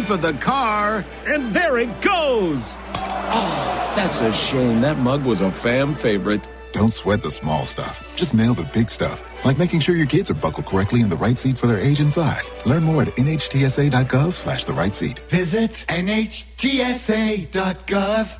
roof of the car, and there it goes. Oh, that's a shame. That mug was a fan favorite. Don't sweat the small stuff. Just nail the big stuff, like making sure your kids are buckled correctly in the right seat for their age and size. Learn more at nhtsa.gov slash the right seat. Visit nhtsa.gov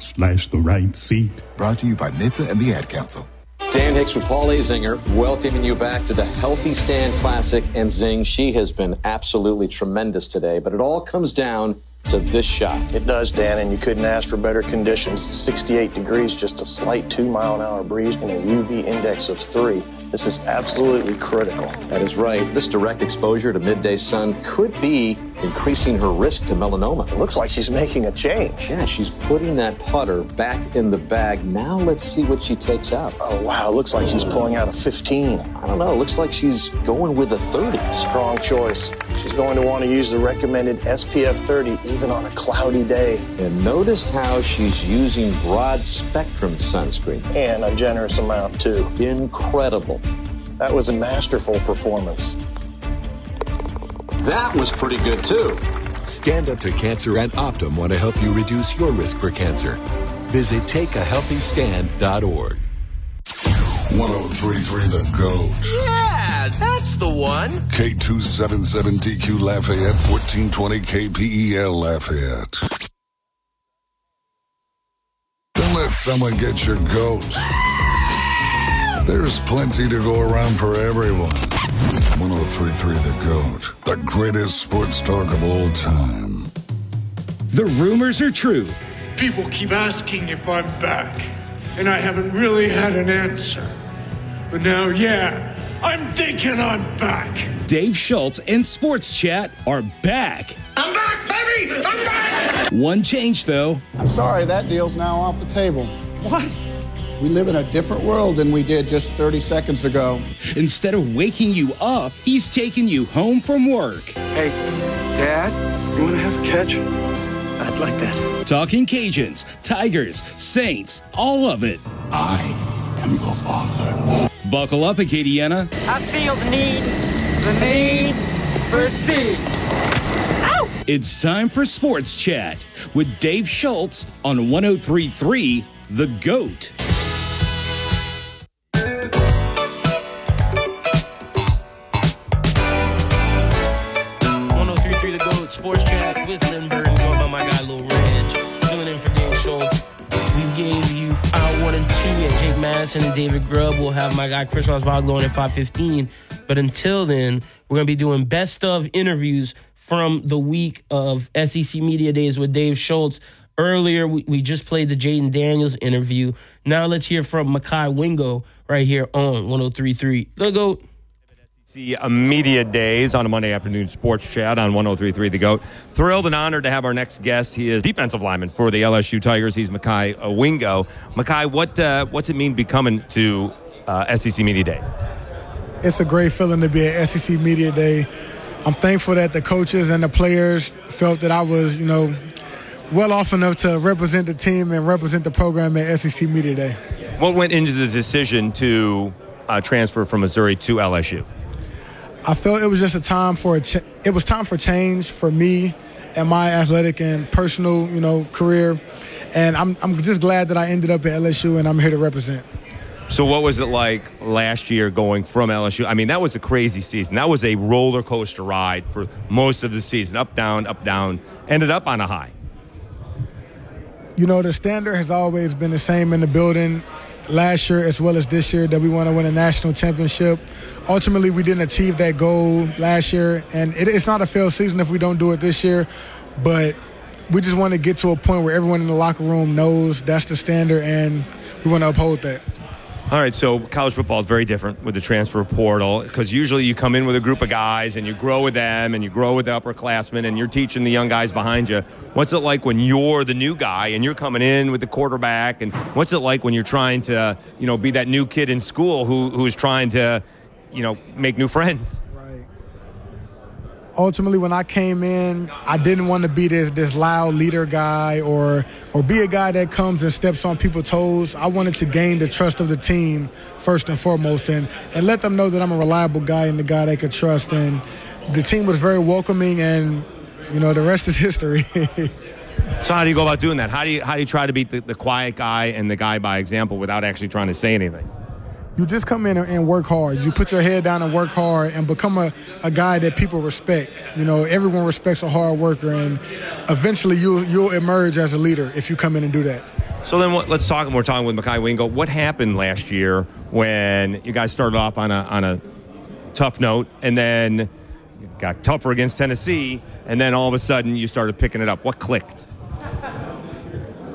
slash the right seat. Brought to you by NHTSA and the Ad Council. Dan Hicks with Paul Azinger, welcoming you back to the Healthy Stand Classic. And Zing, she has been absolutely tremendous today, but it all comes down to this shot. It does, Dan, and you couldn't ask for better conditions. 68 degrees, just a slight two mile an hour breeze, and a UV index of three. This is absolutely critical. That is right. This direct exposure to midday sun could be increasing her risk to melanoma. It looks like she's making a change. Yeah, she's putting that putter back in the bag. Now let's see what she takes out. Oh, wow. Looks like she's pulling out a 15. I don't know. Looks like she's going with a 30. Strong choice. She's going to want to use the recommended SPF 30 even on a cloudy day. And notice how she's using broad spectrum sunscreen. And a generous amount, too. Incredible. That was a masterful performance. That was pretty good, too. Stand Up to Cancer and Optum want to help you reduce your risk for cancer. Visit takeahealthystand.org. 1033 The GOAT. Yeah, that's the one. K277DQ Lafayette, 1420 KPEL Lafayette. Don't let someone get your goat. There's plenty to go around for everyone. 1033 The GOAT, the greatest sports talk of all time. The rumors are true. People keep asking if I'm back, and I haven't really had an answer. But now, yeah, I'm thinking I'm back. Dave Schultz and Sports Chat are back. I'm back, baby! I'm back! One change, though. I'm sorry, that deal's now off the table. What? We live in a different world than we did just 30 seconds ago. Instead of waking you up, he's taking you home from work. Hey, Dad, you want to have a catch? I'd like that. Talking Cajuns, Tigers, Saints, all of it. I am your father. Buckle up, Acadiana. I feel the need, the need for speed. Ow! It's time for Sports Chat with Dave Schultz on 1033 The GOAT. And David Grubb. We'll have my guy Chris Osvaldo on at 515. But until then, we're going to be doing best of interviews from the week of SEC Media Days with Dave Schultz. Earlier, we, we just played the Jayden Daniels interview. Now let's hear from Mekhi Wingo right here on 1033 The GOAT. See media days on a Monday afternoon sports chat on 1033 The GOAT. Thrilled and honored to have our next guest. He is defensive lineman for the LSU Tigers. He's Mekhi Wingo. Mekhi, what uh, what's it mean becoming to uh, SEC Media Day? It's a great feeling to be at SEC Media Day. I'm thankful that the coaches and the players felt that I was, you know, well off enough to represent the team and represent the program at SEC Media Day. What went into the decision to uh, transfer from Missouri to LSU? I felt it was just a time for a ch- it was time for change for me and my athletic and personal, you know, career. And I'm I'm just glad that I ended up at LSU and I'm here to represent. So what was it like last year going from LSU? I mean, that was a crazy season. That was a roller coaster ride for most of the season, up down, up down. Ended up on a high. You know, the standard has always been the same in the building last year as well as this year that we want to win a national championship. Ultimately, we didn't achieve that goal last year, and it, it's not a failed season if we don't do it this year, but we just want to get to a point where everyone in the locker room knows that's the standard, and we want to uphold that. All right, so college football is very different with the transfer portal because usually you come in with a group of guys and you grow with them and you grow with the upperclassmen and you're teaching the young guys behind you. What's it like when you're the new guy and you're coming in with the quarterback? And what's it like when you're trying to, you know, be that new kid in school who who's trying to, you know, make new friends? Ultimately when I came in, I didn't want to be this this loud leader guy or or be a guy that comes and steps on people's toes. I wanted to gain the trust of the team first and foremost and and let them know that I'm a reliable guy and the guy they could trust and the team was very welcoming and You know, the rest is history. so how do you go about doing that? How do you how do you try to beat the, the quiet guy and the guy by example without actually trying to say anything? You just come in and work hard. You put your head down and work hard and become a, a guy that people respect. You know, everyone respects a hard worker, and eventually you'll you'll emerge as a leader if you come in and do that. So then, what, let's talk. We're talking with Mekhi Wingo. What happened last year when you guys started off on a on a tough note, and then got tougher against Tennessee, and then all of a sudden you started picking it up? What clicked?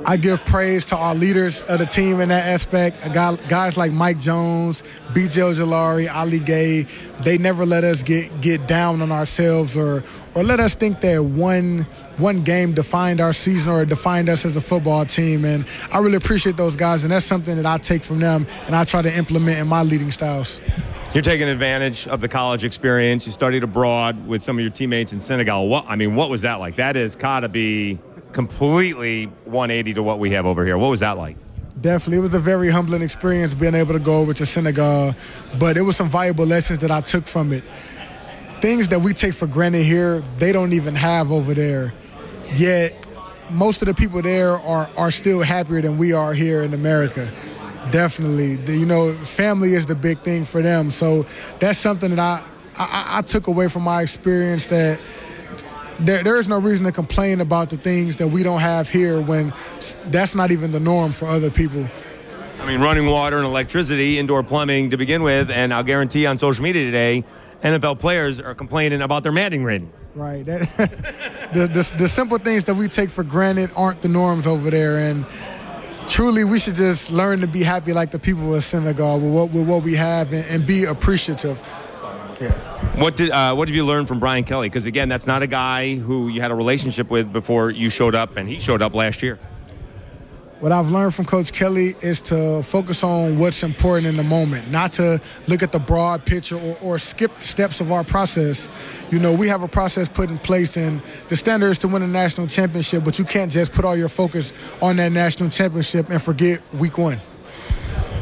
I give praise to our leaders of the team in that aspect. Guy, guys like Mike Jones, B.J. Ojulari, Ali Gaye, they never let us get, get down on ourselves or or let us think that one one game defined our season or defined us as a football team. And I really appreciate those guys, and that's something that I take from them and I try to implement in my leading styles. You're taking advantage of the college experience. You studied abroad with some of your teammates in Senegal. What I mean, what was that like? That is gotta be completely 180 to what we have over here. What was that like? Definitely. It was a very humbling experience being able to go over to Senegal, but it was some valuable lessons that I took from it. Things that we take for granted here, they don't even have over there. Yet, most of the people there are, are still happier than we are here in America. Definitely. The, you know, family is the big thing for them. So that's something that I, I, I took away from my experience that – there, there is no reason to complain about the things that we don't have here when that's not even the norm for other people. I mean, running water and electricity, indoor plumbing to begin with, and I'll guarantee on social media today, NFL players are complaining about their Madden ratings. Right. That, the, the, the simple things that we take for granted aren't the norms over there, and truly we should just learn to be happy like the people of Senegal with what, with what we have and, and be appreciative. Yeah. What did uh, what have you learned from Brian Kelly? Because again, that's not a guy who you had a relationship with before you showed up, and he showed up last year. What I've learned from Coach Kelly is to focus on what's important in the moment, not to look at the broad picture or, or skip the steps of our process. You know, we have a process put in place, and the standard is to win a national championship, but you can't just put all your focus on that national championship and forget week one.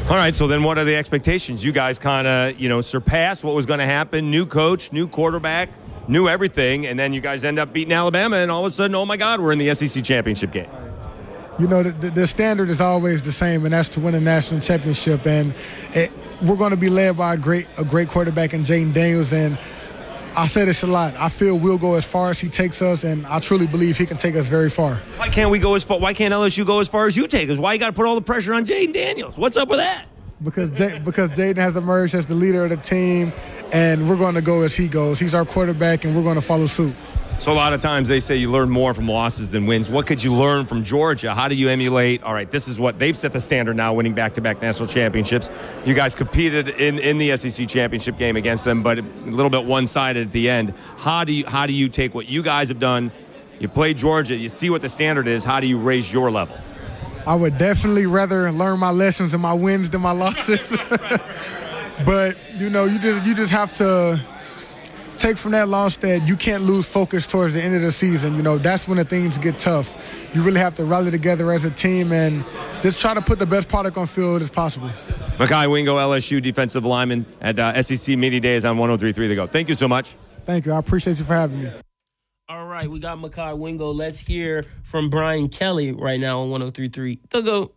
All right, so then what are the expectations? You guys kind of, you know, surpassed what was going to happen. New coach, new quarterback, new everything, and then you guys end up beating Alabama, and all of a sudden, oh my God, we're in the SEC championship game. You know, the, the standard is always the same, and that's to win a national championship. And it, we're going to be led by a great, a great quarterback in Jayden Daniels, and I say this a lot. I feel we'll go as far as he takes us, and I truly believe he can take us very far. Why can't we go as far? Why can't LSU go as far as you take us? Why you got to put all the pressure on Jayden Daniels? What's up with that? Because J- because Jayden has emerged as the leader of the team, and we're going to go as he goes. He's our quarterback, and we're going to follow suit. So a lot of times they say you learn more from losses than wins. What could you learn from Georgia? How do you emulate? All right, this is what they've set the standard now, winning back-to-back national championships. You guys competed in, in the SEC championship game against them, but a little bit one-sided at the end. How do you how do you take what you guys have done? You play Georgia, you see what the standard is. How do you raise your level? I would definitely rather learn my lessons and my wins than my losses. but you know, you just you just have to take from that loss that you can't lose focus towards the end of the season. You know, that's when the things get tough. You really have to rally together as a team and just try to put the best product on field as possible. Mekhi Wingo, LSU defensive lineman at uh, SEC Media Days on 103.3 The Go. Thank you so much. Thank you. I appreciate you for having me. All right, we got Mekhi Wingo. Let's hear from Brian Kelly right now on 103.3 The Go.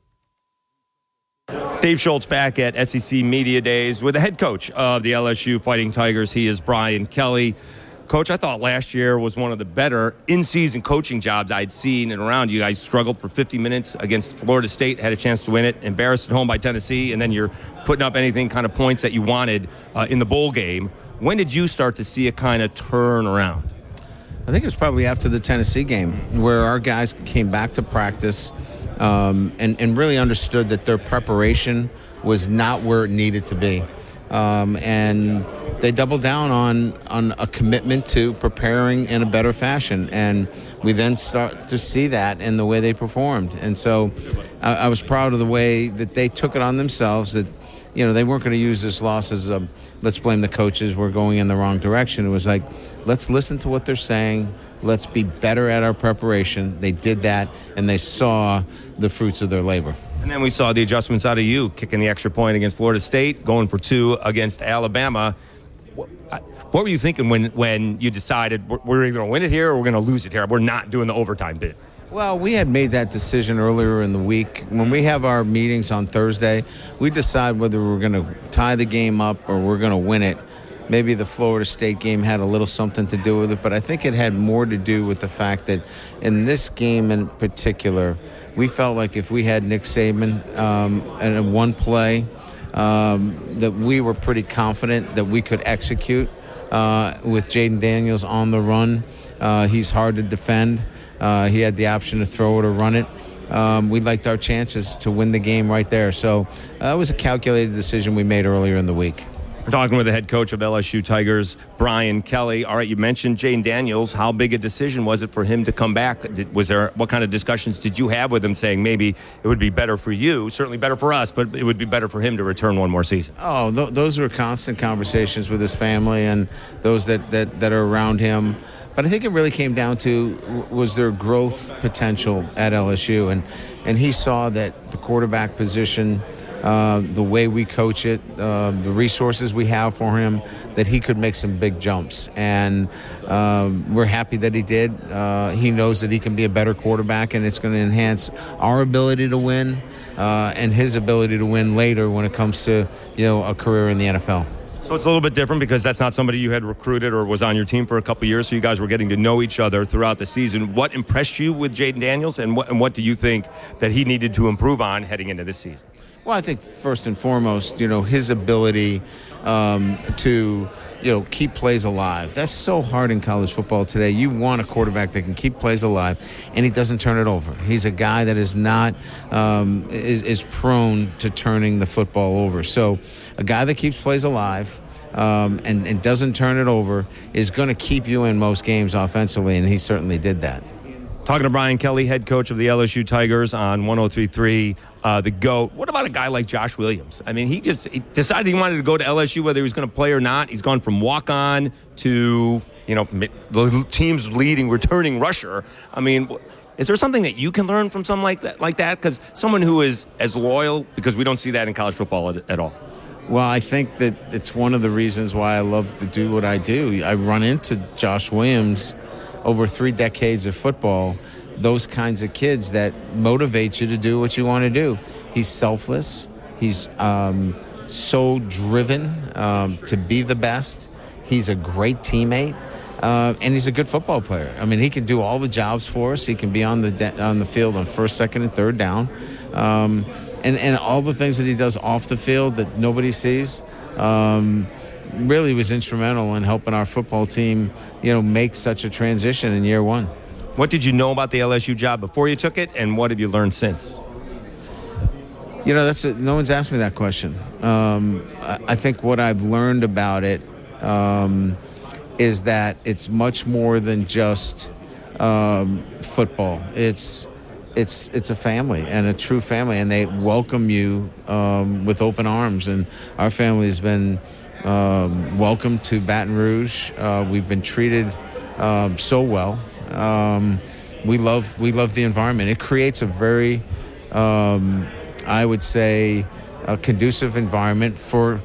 Dave Schultz back at SEC Media Days with the head coach of the LSU Fighting Tigers. He is Brian Kelly. Coach, I thought last year was one of the better in season coaching jobs I'd seen and around. You guys struggled for 50 minutes against Florida State, had a chance to win it, embarrassed at home by Tennessee, and then you're putting up anything kind of points that you wanted uh, in the bowl game. When did you start to see a kind of turn around? I think it was probably after the Tennessee game where our guys came back to practice um, and, and really understood that their preparation was not where it needed to be. Um, and they doubled down on on a commitment to preparing in a better fashion, and we then start to see that in the way they performed. And so, I, I was proud of the way that they took it on themselves. That you know they weren't going to use this loss as a let's blame the coaches. We're going in the wrong direction. It was like let's listen to what they're saying. Let's be better at our preparation. They did that, and they saw the fruits of their labor. And then we saw the adjustments out of you, kicking the extra point against Florida State, going for two against Alabama. what were you thinking when when you decided we're either going to win it here or we're going to lose it here? We're not doing the overtime bit. Well, we had made that decision earlier in the week. When we have our meetings on Thursday, we decide whether we're going to tie the game up or we're going to win it. Maybe the Florida State game had a little something to do with it, but I think it had more to do with the fact that in this game in particular, we felt like if we had Nick Saban um, and one play, um, that we were pretty confident that we could execute uh, with Jayden Daniels on the run. Uh, he's hard to defend. Uh, he had the option to throw it or run it. Um, we liked our chances to win the game right there. So uh, it was a calculated decision we made earlier in the week. We're talking with the head coach of LSU Tigers, Brian Kelly. All right, you mentioned Jane Daniels. How big a decision was it for him to come back? Did, was there what kind of discussions did you have with him, saying maybe it would be better for you, certainly better for us, but it would be better for him to return one more season? Oh, th- those were constant conversations with his family and those that, that, that are around him. But I think it really came down to was there growth potential at LSU, and and he saw that the quarterback position uh, the way we coach it, uh, the resources we have for him, that he could make some big jumps. And um, we're happy that he did. Uh, he knows that he can be a better quarterback, and it's going to enhance our ability to win uh, and his ability to win later when it comes to you know a career in the NFL. So it's a little bit different because that's not somebody you had recruited or was on your team for a couple years. So you guys were getting to know each other throughout the season. What impressed you with Jayden Daniels, and what, and what do you think that he needed to improve on heading into this season? Well, I think first and foremost, you know, his ability um, to you know, keep plays alive. That's so hard in college football today. You want a quarterback that can keep plays alive, and he doesn't turn it over. He's a guy that is not um, is, is prone to turning the football over. So, a guy that keeps plays alive. Um, and, and doesn't turn it over is going to keep you in most games offensively, and he certainly did that. Talking to Brian Kelly, head coach of the LSU Tigers on 1033 uh, the GOAT. What about a guy like Josh Williams? I mean, he just he decided he wanted to go to LSU whether he was going to play or not. He's gone from walk on to, you know, the team's leading returning rusher. I mean, is there something that you can learn from someone like that? Like that, because someone who is as loyal, because we don't see that in college football at, at all. Well, I think that it's one of the reasons why I love to do what I do. I run into Josh Williams over three decades of football those kinds of kids that motivate you to do what you want to do. He's selfless. He's um, so driven um, to be the best. He's a great teammate. Uh, and he's a good football player. I mean, he can do all the jobs for us. He can be on the de- on the field on first, second, and third down, um, and and all the things that he does off the field that nobody sees. Um, really was instrumental in helping our football team, you know, make such a transition in year one. What did you know about the LSU job before you took it, and what have you learned since? You know, that's a, no one's asked me that question. Um, I, I, think what I've learned about it um, is that it's much more than just um, football. It's it's it's a family and a true family, and they welcome you um, with open arms. And our family has been um, welcomed to Baton Rouge. Uh, we've been treated um, so well. Um, we love we love the environment. It creates a very, um, I would say, a conducive environment for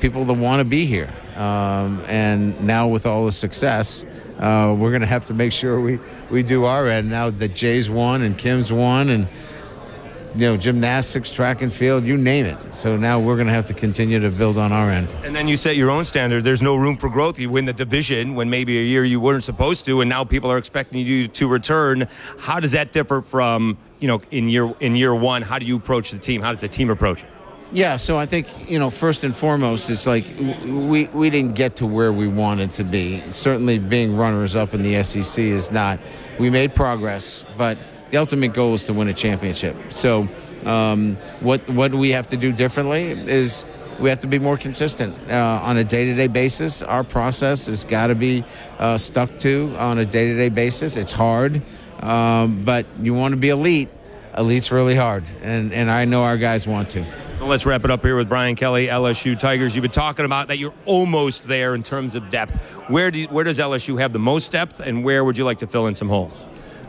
people that want to be here. Um, and now with all the success, uh, we're going to have to make sure we, we do our end. Now that Jay's won and Kim's won and you know, gymnastics, track and field, you name it. So now we're going to have to continue to build on our end. And then you set your own standard. There's no room for growth. You win the division when maybe a year you weren't supposed to, and now people are expecting you to return. How does that differ from, you know, in year in year one? How do you approach the team? How does the team approach it? Yeah, so I think you know first and foremost, it's like we we didn't get to where we wanted to be. Certainly, being runners up in the SEC is not. We made progress, but the ultimate goal is to win a championship. So, um, what what we have to do differently is we have to be more consistent uh, on a day-to-day basis. Our process has got to be uh, stuck to on a day-to-day basis. It's hard, um, but you want to be elite. Elite's really hard, and and I know our guys want to. So let's wrap it up here with Brian Kelly, LSU Tigers. You've been talking about that you're almost there in terms of depth. Where do you, where does LSU have the most depth, and where would you like to fill in some holes?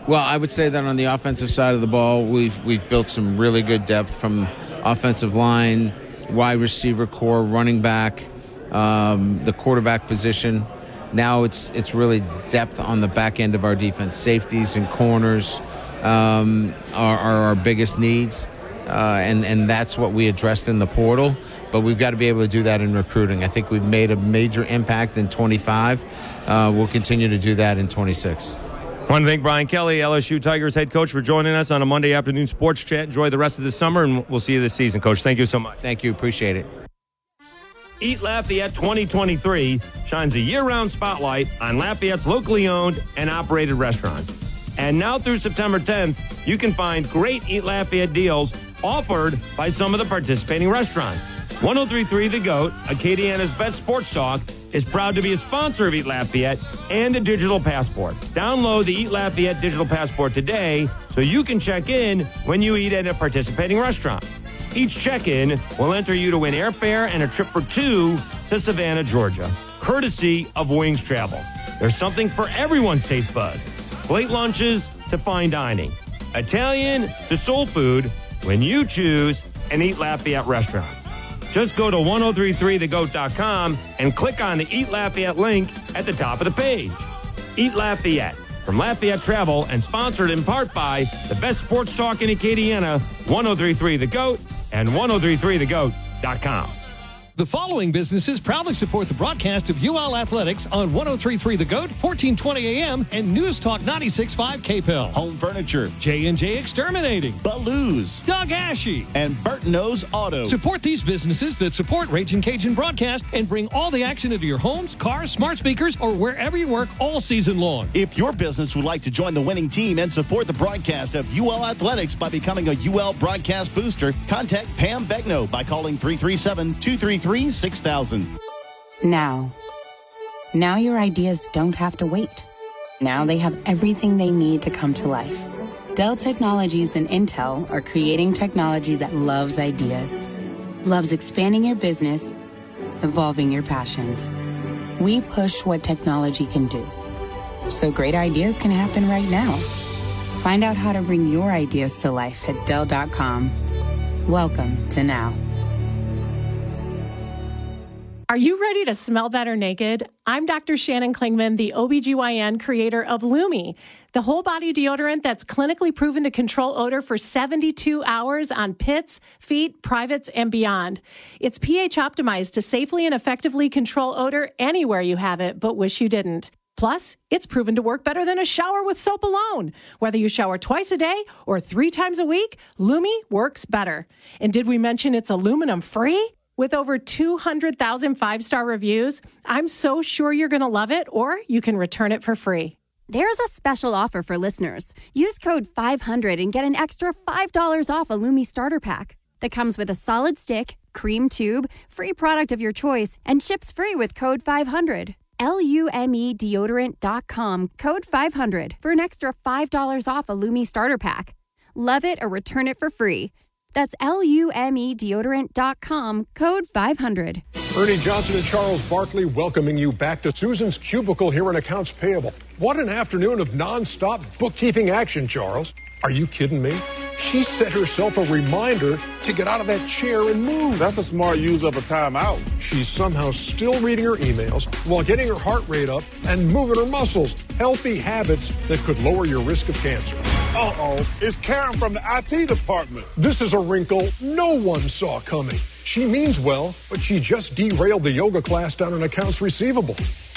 Well, I would say that on the offensive side of the ball, we've we've built some really good depth from offensive line, wide receiver corps, running back. um, the quarterback position. Now it's it's really depth on the back end of our defense. Safeties and corners um, are, are, our biggest needs, uh, and and that's what we addressed in the portal. But we've got to be able to do that in recruiting. I think we've made a major impact in 25. Uh, we'll continue to do that in 26. I want to thank Brian Kelly, LSU Tigers head coach, for joining us on a Monday afternoon sports chat. Enjoy the rest of the summer, and we'll see you this season, Coach. Thank you so much. Thank you. Appreciate it. Eat Lafayette 2023 shines a year round spotlight on Lafayette's locally owned and operated restaurants. And now through September 10th, you can find great Eat Lafayette deals offered by some of the participating restaurants. 1033 The Goat, Acadiana's best sports talk, is proud to be a sponsor of Eat Lafayette and the Digital Passport. Download the Eat Lafayette Digital Passport today so you can check in when you eat at a participating restaurant. Each check in will enter you to win airfare and a trip for two to Savannah, Georgia, courtesy of Wings Travel. There's something for everyone's taste bud. Late lunches to fine dining, Italian to soul food when you choose an Eat Lafayette restaurant. Just go to 1033thegoat.com and click on the Eat Lafayette link at the top of the page. Eat Lafayette from Lafayette Travel and sponsored in part by the best sports talk in Acadiana, 1033 The Goat and 1033thegoat.com. The following businesses proudly support the broadcast of UL Athletics on 1033 The Goat, 1420 AM, and News Talk 96.5 KPEL. Home Furniture, J&J Exterminating, Baloo's, Doug Ashy, and Burtono's Auto. Support these businesses that support Ragin' Cajun broadcast and bring all the action into your homes, cars, smart speakers, or wherever you work all season long. If your business would like to join the winning team and support the broadcast of UL Athletics by becoming a UL broadcast booster, contact Pam Begno by calling 337 233 6000. Now. Now your ideas don't have to wait. Now they have everything they need to come to life. Dell Technologies and Intel are creating technology that loves ideas, loves expanding your business, evolving your passions. We push what technology can do. So great ideas can happen right now. Find out how to bring your ideas to life at Dell.com. Welcome to Now. Are you ready to smell better naked? I'm Dr. Shannon Klingman, the OBGYN creator of Lume, the whole body deodorant that's clinically proven to control odor for 72 hours on pits, feet, privates, and beyond. It's pH optimized to safely and effectively control odor anywhere you have it, but wish you didn't. Plus, it's proven to work better than a shower with soap alone. Whether you shower twice a day or three times a week, Lume works better. And did we mention it's aluminum free? With over 200,000 five star reviews, I'm so sure you're going to love it, or you can return it for free. There's a special offer for listeners. Use code 500 and get an extra $5 off a Lume starter pack that comes with a solid stick, cream tube, free product of your choice, and ships free with code 500. L-U-M-E deodorant.com, code 500 for an extra $5 off a Lume starter pack. Love it or return it for free. That's L-U-M-E deodorant.com, code 500. Ernie Johnson and Charles Barkley welcoming you back to Susan's Cubicle here in Accounts Payable. What an afternoon of nonstop bookkeeping action, Charles. Are you kidding me? She set herself a reminder to get out of that chair and move. That's a smart use of a timeout. She's somehow still reading her emails while getting her heart rate up and moving her muscles. Healthy habits that could lower your risk of cancer. Uh oh, it's Karen from the IT department. This is a wrinkle no one saw coming. She means well, but she just derailed the yoga class down in accounts receivable.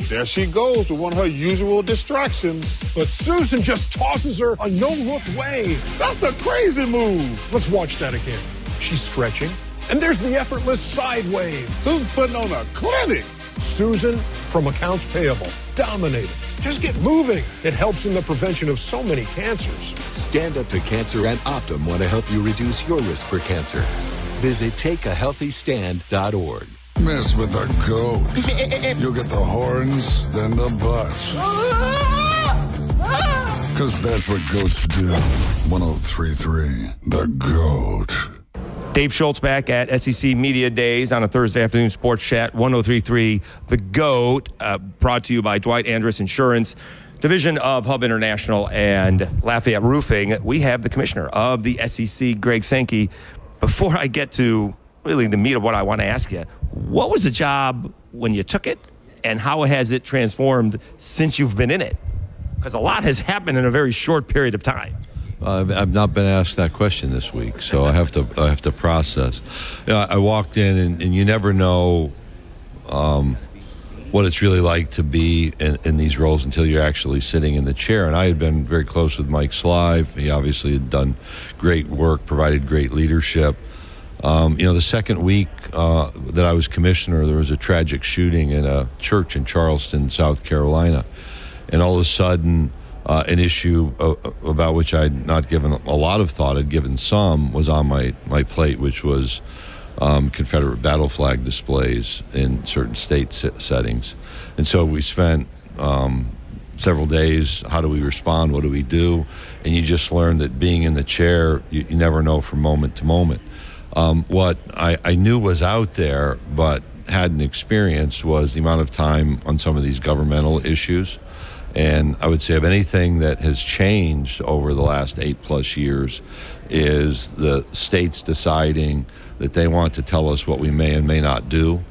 There she goes with one of her usual distractions. But Susan just tosses her a no look wave. That's a crazy move. Let's watch that again. She's stretching, and there's the effortless side wave. Susan's putting on a clinic. Susan from Accounts Payable. Dominated. Just get moving. It helps in the prevention of so many cancers. Stand Up to Cancer and Optum want to help you reduce your risk for cancer. Visit takeahealthystand.org. Mess with the goat. You'll get the horns, then the butt. Because that's what goats do. 1033, The Goat. Dave Schultz back at SEC Media Days on a Thursday afternoon sports chat, 1033 The GOAT, uh, brought to you by Dwight Andrus Insurance, division of Hub International and Lafayette Roofing. We have the commissioner of the SEC, Greg Sankey. Before I get to really the meat of what I want to ask you, what was the job when you took it, and how has it transformed since you've been in it? Because a lot has happened in a very short period of time. I've, not been asked that question this week, so I have to I have to process. You know, I walked in, and, and you never know um, what it's really like to be in, in, these roles until you're actually sitting in the chair. And I had been very close with Mike Slive. He obviously had done great work, provided great leadership. Um, you know, the second week uh, that I was commissioner, there was a tragic shooting in a church in Charleston, South Carolina, and all of a sudden uh, an issue uh, about which I'd not given a lot of thought, I'd given some, was on my, my plate, which was um, Confederate battle flag displays in certain state settings. And so we spent um, several days how do we respond, what do we do? And you just learn that being in the chair, you, you never know from moment to moment. Um, what I, I knew was out there, but hadn't experienced, was the amount of time on some of these governmental issues and I would say, of anything that has changed over the last eight plus years, is the states deciding that they want to tell us what we may and may not do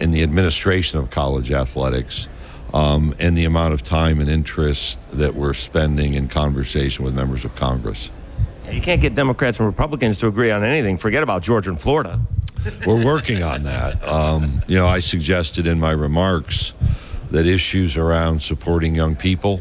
in the administration of college athletics. Um, and the amount of time and interest that we're spending in conversation with members of Congress. You can't get Democrats and Republicans to agree on anything. Forget about Georgia and Florida. We're working on that. Um, you know, I suggested in my remarks that issues around supporting young people,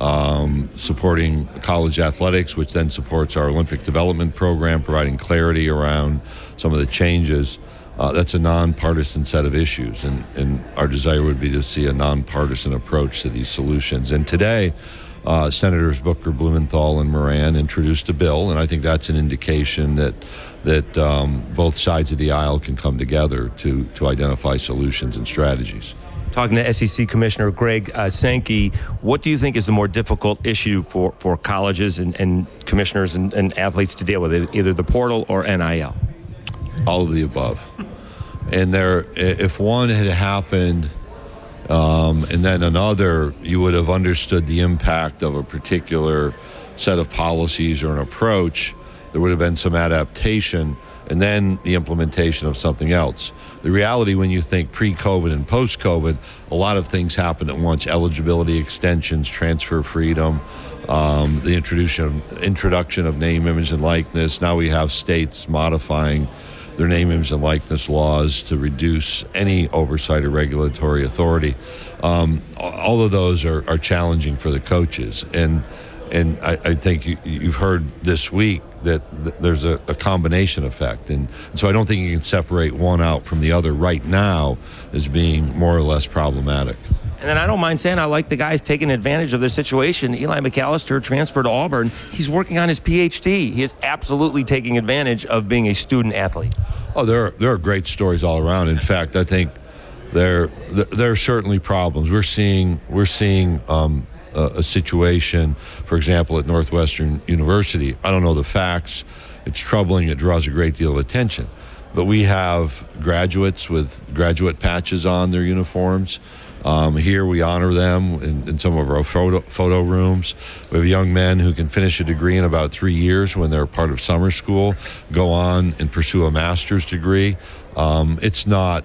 um, supporting college athletics, which then supports our Olympic development program, providing clarity around some of the changes. Uh, that's a nonpartisan set of issues, and, and our desire would be to see a nonpartisan approach to these solutions. And today, uh, Senators Booker, Blumenthal, and Moran introduced a bill, and I think that's an indication that that um, both sides of the aisle can come together to to identify solutions and strategies talking to SEC Commissioner Greg uh, Sankey. What do you think is the more difficult issue for, for colleges and, and commissioners and, and athletes to deal with, either the portal or NIL? All of the above. And there, if one had happened um, and then another, you would have understood the impact of a particular set of policies or an approach. There would have been some adaptation and then the implementation of something else. The reality, when you think pre COVID and post COVID, a lot of things happen at once eligibility extensions, transfer freedom, um, the introduction introduction of name, image, and likeness. Now we have states modifying their name, image, and likeness laws to reduce any oversight or regulatory authority. Um, all of those are, are challenging for the coaches. And and I, I think you, you've heard this week that th- there's a, a, combination effect. And, so I don't think you can separate one out from the other right now as being more or less problematic. And then I don't mind saying I like the guys taking advantage of their situation. Eli McAllister transferred to Auburn. He's working on his PhD. He is absolutely taking advantage of being a student athlete. Oh, there are, there are great stories all around. In fact, I think there there are certainly problems. We're seeing we're seeing um, a, a situation, for example, at Northwestern University. I don't know the facts. It's troubling. It draws a great deal of attention. But we have graduates with graduate patches on their uniforms. Um, here we honor them in, in, some of our photo, photo rooms. We have young men who can finish a degree in about three years when they're part of summer school, go on and pursue a master's degree. Um, it's not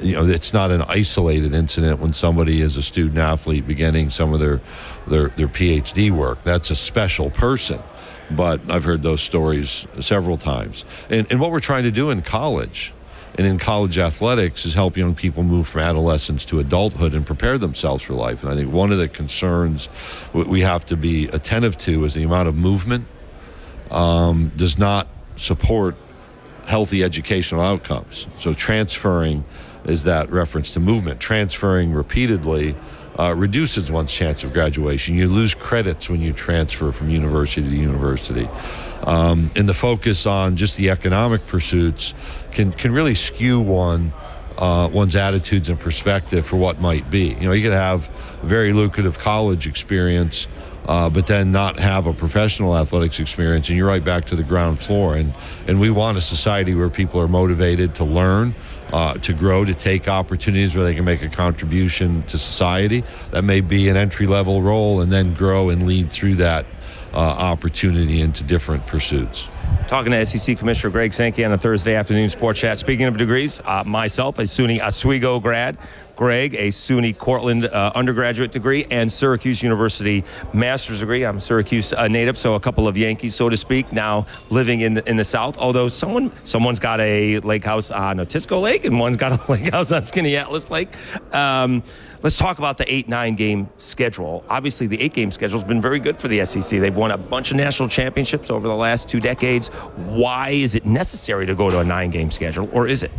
you know, it's not an isolated incident when somebody is a student athlete beginning some of their, their, their PhD work. That's a special person. But I've heard those stories several times. And, and what we're trying to do in college and in college athletics is help young people move from adolescence to adulthood and prepare themselves for life. And I think one of the concerns we have to be attentive to is the amount of movement um, does not support healthy educational outcomes. So transferring is that reference to movement. Transferring repeatedly uh, reduces one's chance of graduation. You lose credits when you transfer from university to university. Um, and the focus on just the economic pursuits can, can really skew one. Uh, one's attitudes and perspective for what might be. You know, you could have a very lucrative college experience, uh, but then not have a professional athletics experience, and you're right back to the ground floor. And and we want a society where people are motivated to learn, uh, to grow, to take opportunities where they can make a contribution to society. That may be an entry level role and then grow and lead through that uh, opportunity into different pursuits. Talking to SEC Commissioner Greg Sankey on a Thursday afternoon sports chat. Speaking of degrees, uh, myself, a SUNY Oswego grad, Greg, a SUNY Cortland uh, undergraduate degree, and Syracuse University master's degree. I'm a Syracuse uh, native, so a couple of Yankees, so to speak, now living in the, in the South. Although someone someone's got a lake house on Otisco Lake, and one's got a lake house on Skaneateles Lake. Um, let's talk about the eight nine game schedule. Obviously, the eight game schedule has been very good for the SEC. They've won a bunch of national championships over the last two decades. Why is it necessary to go to a nine game schedule, or is it?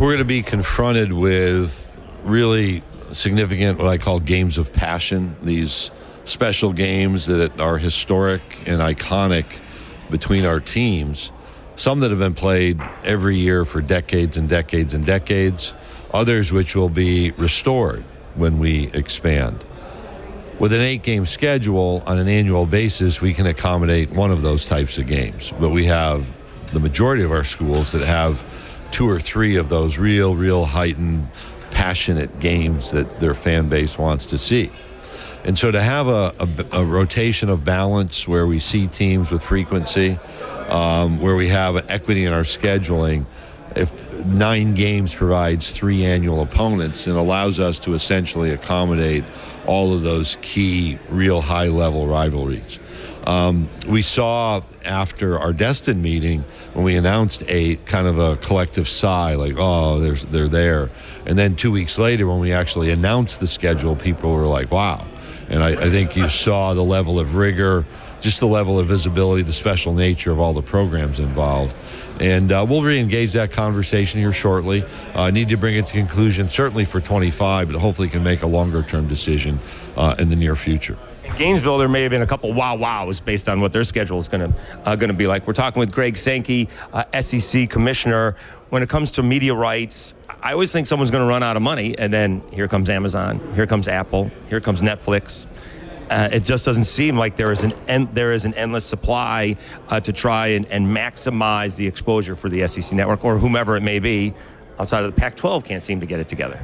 We're going to be confronted with really significant, what I call games of passion, these special games that are historic and iconic between our teams. Some that have been played every year for decades and decades and decades, others which will be restored when we expand. With an eight game schedule on an annual basis, we can accommodate one of those types of games. But we have the majority of our schools that have two or three of those real, real heightened, passionate games that their fan base wants to see. And so to have a, a, a rotation of balance where we see teams with frequency, um, where we have equity in our scheduling, if nine games provides three annual opponents and allows us to essentially accommodate all of those key, real high level rivalries. Um, we saw after our Destin meeting when we announced a kind of a collective sigh, like, oh, they're there. And then two weeks later, when we actually announced the schedule, people were like, wow. And I, I think you saw the level of rigor, just the level of visibility, the special nature of all the programs involved. And uh, we'll re-engage that conversation here shortly. Uh, need to bring it to conclusion, certainly for 25, but hopefully can make a longer-term decision uh, in the near future. In Gainesville, there may have been a couple wow wows based on what their schedule is going to uh, going to be like. We're talking with Greg Sankey, uh, SEC commissioner. When it comes to media rights, I always think someone's going to run out of money, and then here comes Amazon, here comes Apple, here comes Netflix. Uh, it just doesn't seem like there is an en- there is an endless supply uh, to try and, and maximize the exposure for the SEC network or whomever it may be outside of the Pac-12 can't seem to get it together.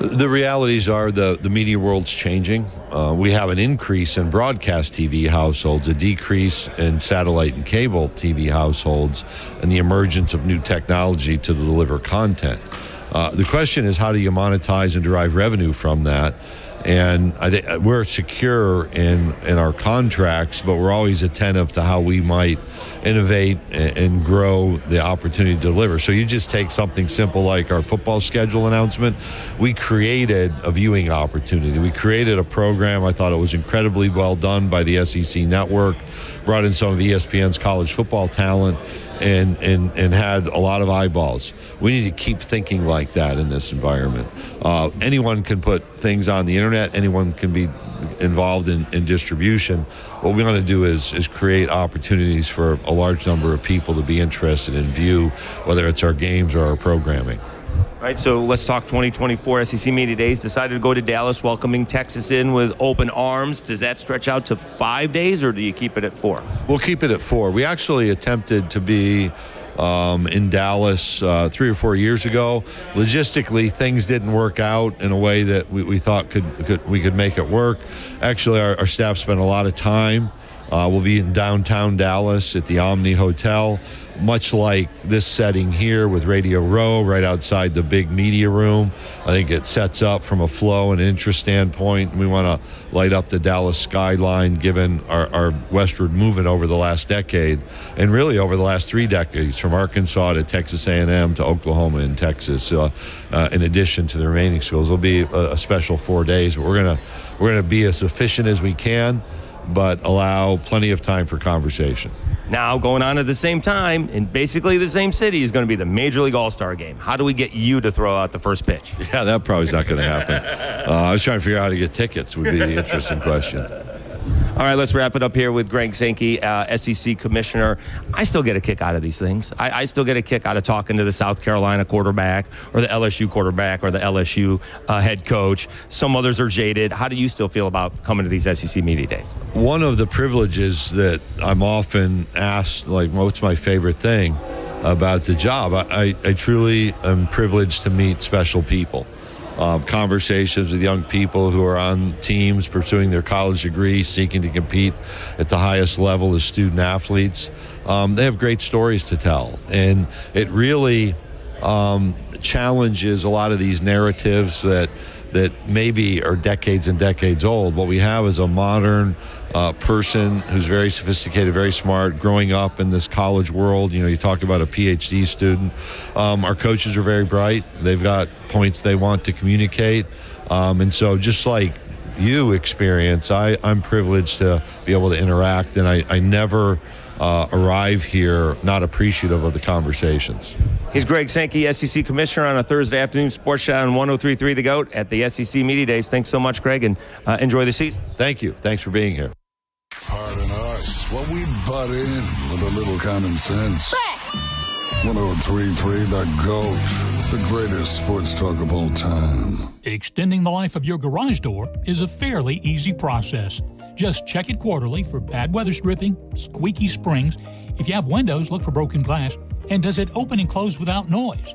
The realities are the, the media world's changing. Uh, we have an increase in broadcast TV households, a decrease in satellite and cable TV households, and the emergence of new technology to deliver content. Uh, the question is, how do you monetize and derive revenue from that? And I think uh, we're secure in in our contracts, but we're always attentive to how we might innovate and, and grow the opportunity to deliver. So you just take something simple like our football schedule announcement. We created a viewing opportunity. We created a program. I thought it was incredibly well done by the SEC network. Brought in some of ESPN's college football talent and, and, and had a lot of eyeballs. We need to keep thinking like that in this environment. Uh, anyone can put things on the internet, anyone can be involved in, in distribution. What we want to do is, is create opportunities for a large number of people to be interested in view, whether it's our games or our programming. So let's talk 2024 SEC Media Days. Decided to go to Dallas, welcoming Texas in with open arms. Does that stretch out to five days, or do you keep it at four? We'll keep it at four. We actually attempted to be um, in Dallas uh, three or four years ago. Logistically, things didn't work out in a way that we, we thought could, could, we could make it work. Actually, our, our staff spent a lot of time. Uh, we'll be in downtown Dallas at the Omni Hotel much like this setting here with Radio Row right outside the big media room. I think it sets up from a flow and interest standpoint. We want to light up the Dallas skyline given our, our, westward movement over the last decade and really over the last three decades from Arkansas to Texas A&M to Oklahoma and Texas uh, uh, in addition to the remaining schools. It'll be a, a special four days, but we're going to we're going to be as efficient as we can but allow plenty of time for conversation. Now, going on at the same time in basically the same city is going to be the Major League All Star game. How do we get you to throw out the first pitch? Yeah, that probably is not going to happen. Uh, I was trying to figure out how to get tickets, would be the interesting question. All right, let's wrap it up here with Greg Sankey, uh, SEC commissioner. I still get a kick out of these things. I, I, still get a kick out of talking to the South Carolina quarterback or the LSU quarterback or the LSU uh, head coach. Some others are jaded. How do you still feel about coming to these SEC media days? One of the privileges that I'm often asked, like, what's my favorite thing about the job? I, I, I truly am privileged to meet special people. Uh, conversations with young people who are on teams pursuing their college degree, seeking to compete at the highest level as student athletes. Um, they have great stories to tell, and it really um, challenges a lot of these narratives that that maybe are decades and decades old. What we have is a modern uh, person who's very sophisticated, very smart, growing up in this college world. You know, you talk about a PhD student. Um, our coaches are very bright. They've got points they want to communicate. Um, and so, just like you experience, I, I'm privileged to be able to interact, and I, I never uh, arrive here not appreciative of the conversations. He's Greg Sankey, SEC Commissioner on a Thursday afternoon sports chat on 1033 The GOAT at the SEC Media Days. Thanks so much, Greg, and uh, enjoy the season. Thank you. Thanks for being here. Pardon us while we butt in with a little common sense. 1033 The GOAT, the greatest sports talk of all time. Extending the life of your garage door is a fairly easy process. Just check it quarterly for bad weather stripping, squeaky springs. If you have windows, look for broken glass. And does it open and close without noise?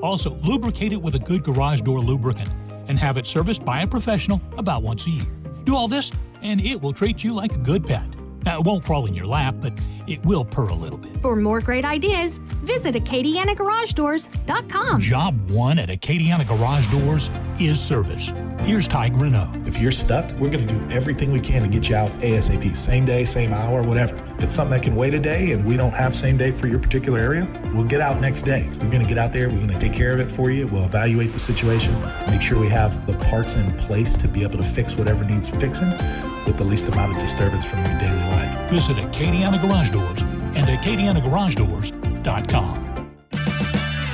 Also, lubricate it with a good garage door lubricant and have it serviced by a professional about once a year. Do all this, and it will treat you like a good pet. Now, it won't crawl in your lap, but it will purr a little bit. For more great ideas, visit AcadianaGarageDoors.com. Job one at Acadiana Garage Doors is service. Here's Ty Greneau. If you're stuck, we're going to do everything we can to get you out ASAP, same day, same hour, whatever. If it's something that can wait a day and we don't have same day for your particular area, we'll get out next day. We're going to get out there, we're going to take care of it for you, we'll evaluate the situation, make sure we have the parts in place to be able to fix whatever needs fixing with the least amount of disturbance from your daily life. Visit Acadiana Garage Doors and AcadianaGarageDoors.com.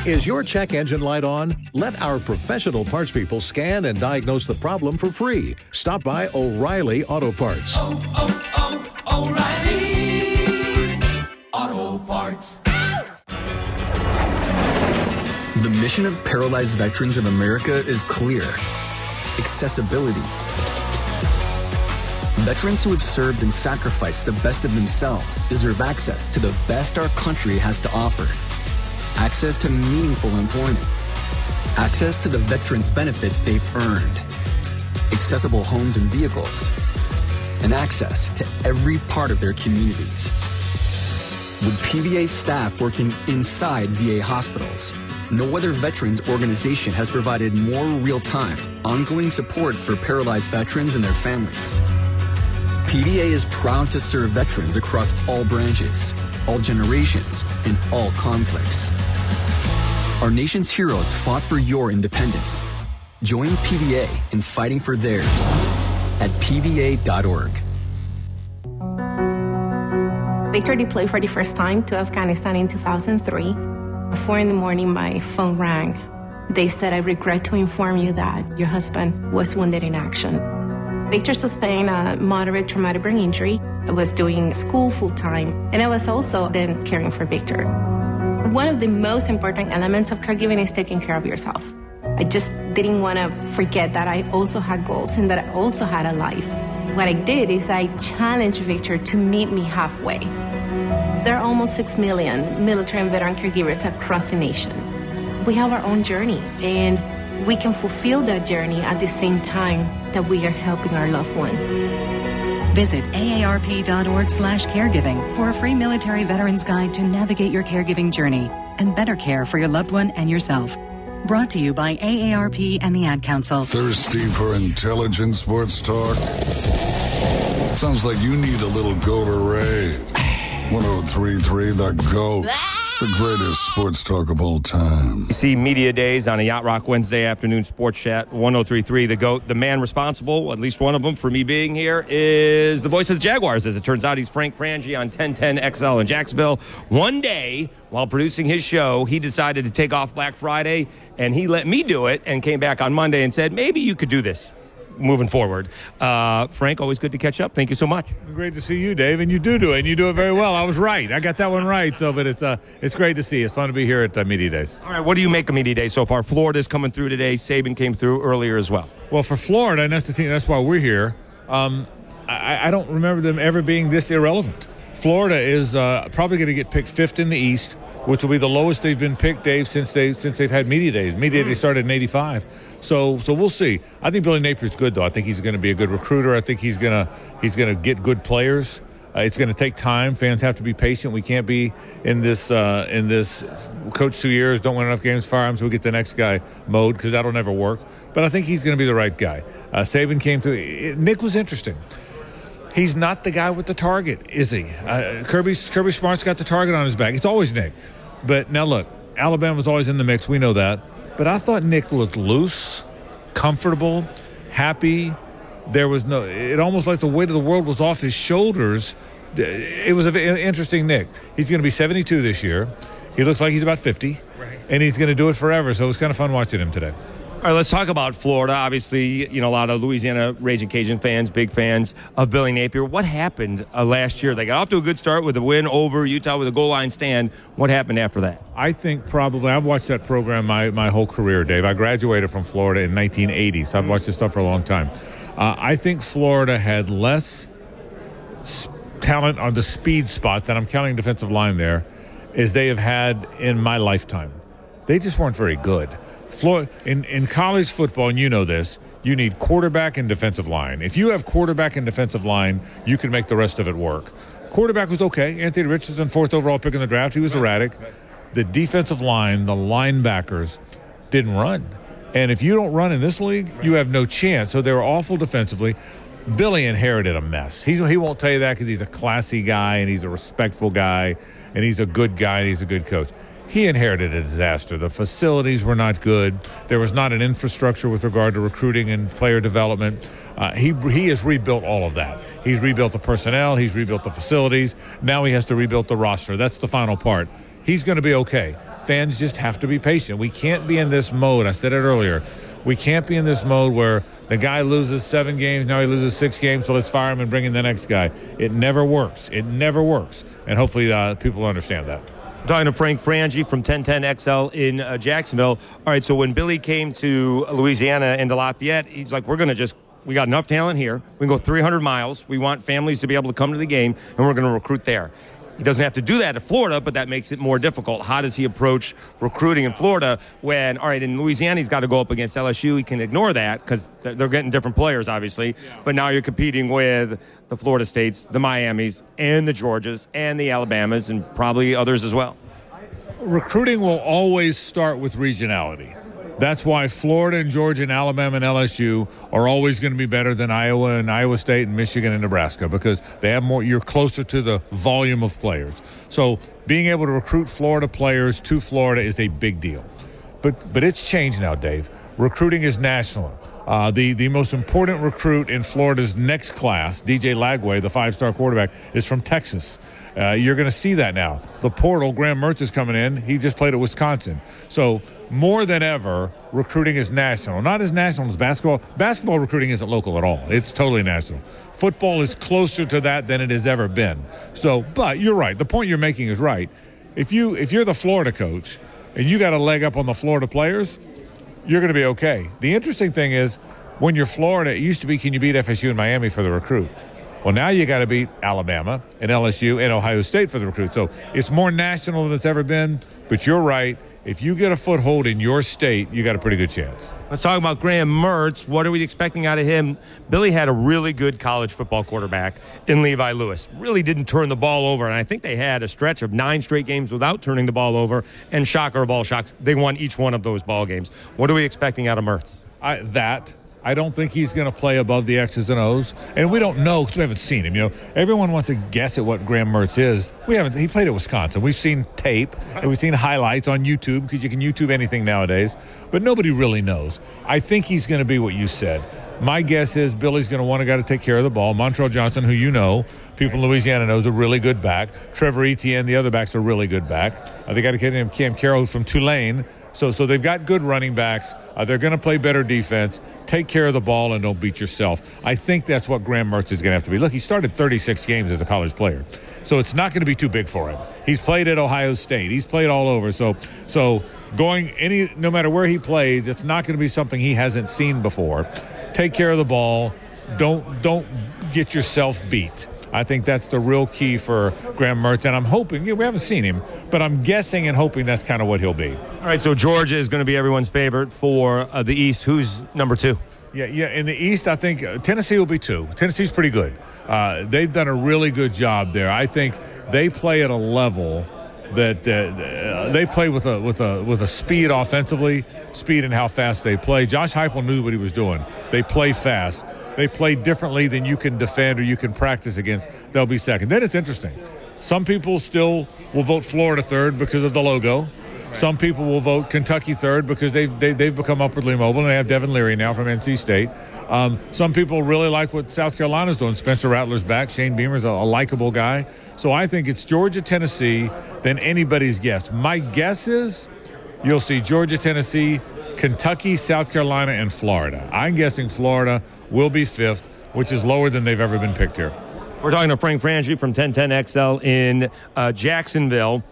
Is your check engine light on? Let our professional parts people scan and diagnose the problem for free. Stop by O'Reilly Auto Parts. Oh, oh, oh, O'Reilly Auto Parts. The mission of Paralyzed Veterans of America is clear accessibility. Veterans who have served and sacrificed the best of themselves deserve access to the best our country has to offer access to meaningful employment, access to the veterans' benefits they've earned, accessible homes and vehicles, and access to every part of their communities. With PVA staff working inside VA hospitals, no other veterans organization has provided more real time, ongoing support for paralyzed veterans and their families. PVA is proud to serve veterans across all branches, all generations, and all conflicts. Our nation's heroes fought for your independence. Join PVA in fighting for theirs at PVA.org. Victor deployed for the first time to Afghanistan in 2003. At 4 in the morning, my phone rang. They said, I regret to inform you that your husband was wounded in action. Victor sustained a moderate traumatic brain injury. I was doing school full time, and I was also then caring for Victor. One of the most important elements of caregiving is taking care of yourself. I just didn't want to forget that I also had goals and that I also had a life. What I did is I challenged Victor to meet me halfway. There are almost 6 million military and veteran caregivers across the nation. We have our own journey, and we can fulfill that journey at the same time that we are helping our loved one. Visit aarp.org slash caregiving for a free military veterans guide to navigate your caregiving journey and better care for your loved one and yourself. Brought to you by AARP and the Ad Council. Thirsty for intelligent sports talk? Sounds like you need a little Gatorade. 1033 The GOAT. The greatest sports talk of all time. See Media Days on a Yacht Rock Wednesday afternoon sports chat 1033 The GOAT. The man responsible, at least one of them, for me being here is the voice of the Jaguars. As it turns out, he's Frank Frangie on 1010 XL in Jacksonville. One day, while producing his show, he decided to take off Black Friday and he let me do it and came back on Monday and said, maybe you could do this moving forward. Uh, Frank, always good to catch up. Thank you so much. Great to see you, Dave, and you do do it, and you do it very well. I was right. I got that one right. So, but it's uh, it's great to see. It's fun to be here at uh, Media Days. All right, what do you make of Media Day so far? Florida's coming through today. Saban came through earlier as well. Well, for Florida, and that's the team. That's why we're here. Um, I, I don't remember them ever being this irrelevant. Florida is uh, probably going to get picked fifth in the East, which will be the lowest they've been picked, Dave, since they since they've had media days. Media days started in '85, so so we'll see. I think Billy Napier's good though. I think he's going to be a good recruiter. I think he's gonna he's going to get good players. Uh, it's going to take time. Fans have to be patient. We can't be in this uh, in this coach two years, don't win enough games, fire him, so we get the next guy mode because that'll never work. But I think he's going to be the right guy. Uh, Saban came through. Nick was interesting. He's not the guy with the target, is he? Uh, Kirby Kirby Smart's got the target on his back. It's always Nick. But now look, Alabama's always in the mix. We know that. But I thought Nick looked loose, comfortable, happy. There was no. It almost like the weight of the world was off his shoulders. It was an interesting Nick. He's going to be 72 this year. He looks like he's about 50, right. and he's going to do it forever. So it was kind of fun watching him today. All right, let's talk about Florida. Obviously, you know, a lot of Louisiana Ragin' Cajun fans, big fans of Billy Napier. What happened uh, last year? They got off to a good start with a win over Utah with a goal line stand. What happened after that? I think probably, I've watched that program my, my whole career, Dave. I graduated from Florida in 1980, so I've watched this stuff for a long time. Uh, I think Florida had less talent on the speed spots, and I'm counting defensive line there, as they have had in my lifetime. They just weren't very good. Florida, in, in college football, and you know this, you need quarterback and defensive line. If you have quarterback and defensive line, you can make the rest of it work. Quarterback was okay. Anthony Richardson, fourth overall pick in the draft, he was erratic. The defensive line, the linebackers, didn't run. And if you don't run in this league, you have no chance. So they were awful defensively. Billy inherited a mess. He's, he won't tell you that because he's a classy guy and he's a respectful guy and he's a good guy and he's a good coach he inherited a disaster. The facilities were not good. There was not an infrastructure with regard to recruiting and player development. Uh, he he has rebuilt all of that. He's rebuilt the personnel. He's rebuilt the facilities. Now he has to rebuild the roster. That's the final part. He's going to be okay. Fans just have to be patient. We can't be in this mode. I said it earlier. We can't be in this mode where the guy loses seven games, now he loses six games, so let's fire him and bring in the next guy. It never works. It never works. And hopefully uh, people understand that talking to Frank Frangie from 1010XL in uh, Jacksonville. All right, so when Billy came to Louisiana and Lafayette, he's like, we're going to just we got enough talent here. We can go 300 miles. We want families to be able to come to the game, and we're going to recruit there. He doesn't have to do that at Florida, but that makes it more difficult. How does he approach recruiting in Florida when, all right, in Louisiana, he's got to go up against LSU. He can ignore that because they're getting different players, obviously. But now you're competing with the Florida States, the Miamis, and the Georgias, and the Alabamas, and probably others as well. Recruiting will always start with regionality. That's why Florida and Georgia and Alabama and LSU are always going to be better than Iowa and Iowa State and Michigan and Nebraska because they have more. You're closer to the volume of players. So being able to recruit Florida players to Florida is a big deal. But but it's changed now, Dave. Recruiting is national. Uh, the the most important recruit in Florida's next class, DJ Lagway, the five-star quarterback, is from Texas. Uh, you're going to see that now. The portal, Graham Mertz is coming in. He just played at Wisconsin. So more than ever, recruiting is national. Not as national as basketball. Basketball recruiting isn't local at all. It's totally national. Football is closer to that than it has ever been. So, but you're right. The point you're making is right. If you if you're the Florida coach and you got a leg up on the Florida players, you're going to be okay. The interesting thing is when you're Florida, it used to be can you beat FSU and Miami for the recruit? Well, now you got to beat Alabama and LSU and Ohio State for the recruit. So it's more national than it's ever been. But you're right. If you get a foothold in your state, you got a pretty good chance. Let's talk about Graham Mertz. What are we expecting out of him? Billy had a really good college football quarterback in Levi Lewis. Really didn't turn the ball over, and I think they had a stretch of nine straight games without turning the ball over. And shocker of all shocks, they won each one of those ball games. What are we expecting out of Mertz? I, that I don't think he's going to play above the X's and O's, and we don't know because we haven't seen him. You know, everyone wants to guess at what Graham Mertz is. We haven't. He played at Wisconsin. We've seen tape and we've seen highlights on YouTube because you can YouTube anything nowadays, but nobody really knows. I think he's going to be what you said. My guess is Billy's going to want a guy to take care of the ball. Montrell Johnson, who you know, people in Louisiana know, is a really good back. Trevor Etienne, the other back's a really good back. Uh, they got a kid named Cam Carroll who's from Tulane so, so they've got good running backs. Uh, they're going to play better defense. Take care of the ball and don't beat yourself. I think that's what Graham Mertz is going to have to be. Look, he started 36 games as a college player, so it's not going to be too big for him. He's played at Ohio State. He's played all over. So, so going any no matter where he plays, it's not going to be something he hasn't seen before. Take care of the ball. Don't don't get yourself beat. I think that's the real key for Graham Mertz, and I'm hoping. Yeah, we haven't seen him, but I'm guessing and hoping that's kind of what he'll be. All right, so Georgia is going to be everyone's favorite for uh, the East. Who's number two? Yeah, yeah. In the East, I think uh, Tennessee will be two. Tennessee's pretty good. Uh, they've done a really good job there. I think they play at a level that uh, they play with a with a with a speed offensively, speed and how fast they play. Josh Heupel knew what he was doing. They play fast. They play differently than you can defend or you can practice against. They'll be second. Then it's interesting. Some people still will vote Florida third because of the logo. Some people will vote Kentucky third because they've, they, they have become upwardly mobile and they have Devin Leary now from NC State. Um, some people really like what South Carolina's doing. Spencer Rattler's back. Shane Beamer's a, a likable guy. So I think it's Georgia, Tennessee, than anybody's guess. My guess is you'll see Georgia, Tennessee, Kentucky, South Carolina, and Florida. I'm guessing Florida will be fifth, which is lower than they've ever been picked here. We're talking to Frank Frangie from 1010XL in uh, Jacksonville.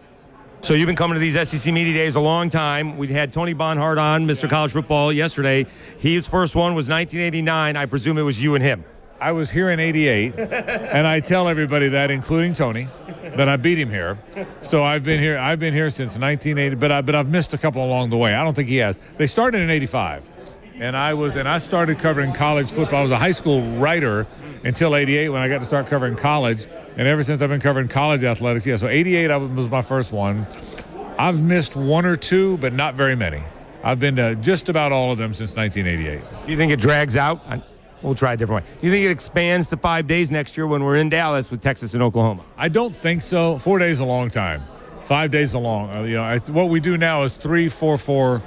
So you've been coming to these SEC Media Days a long time. We had Tony Barnhart on, Mr. College Football, yesterday. His first one was 1989. I presume it was you and him. I was here in 88, and I tell everybody that, including Tony, that I beat him here. So I've been here. I've been here since 1980, but I, but I've missed a couple along the way. I don't think he has. They started in 85, and I was and I started covering college football. I was a high school writer until 88 when I got to start covering college. And ever since I've been covering college athletics, yeah, so 88 was my first one. I've missed one or two, but not very many. I've been to just about all of them since 1988. Do you think it drags out? We'll try a different way. You think it expands to five days next year when we're in Dallas with Texas and Oklahoma? I don't think so. Four days a long time. Five days a long. Uh, you know, I, what we do now is three, four, four,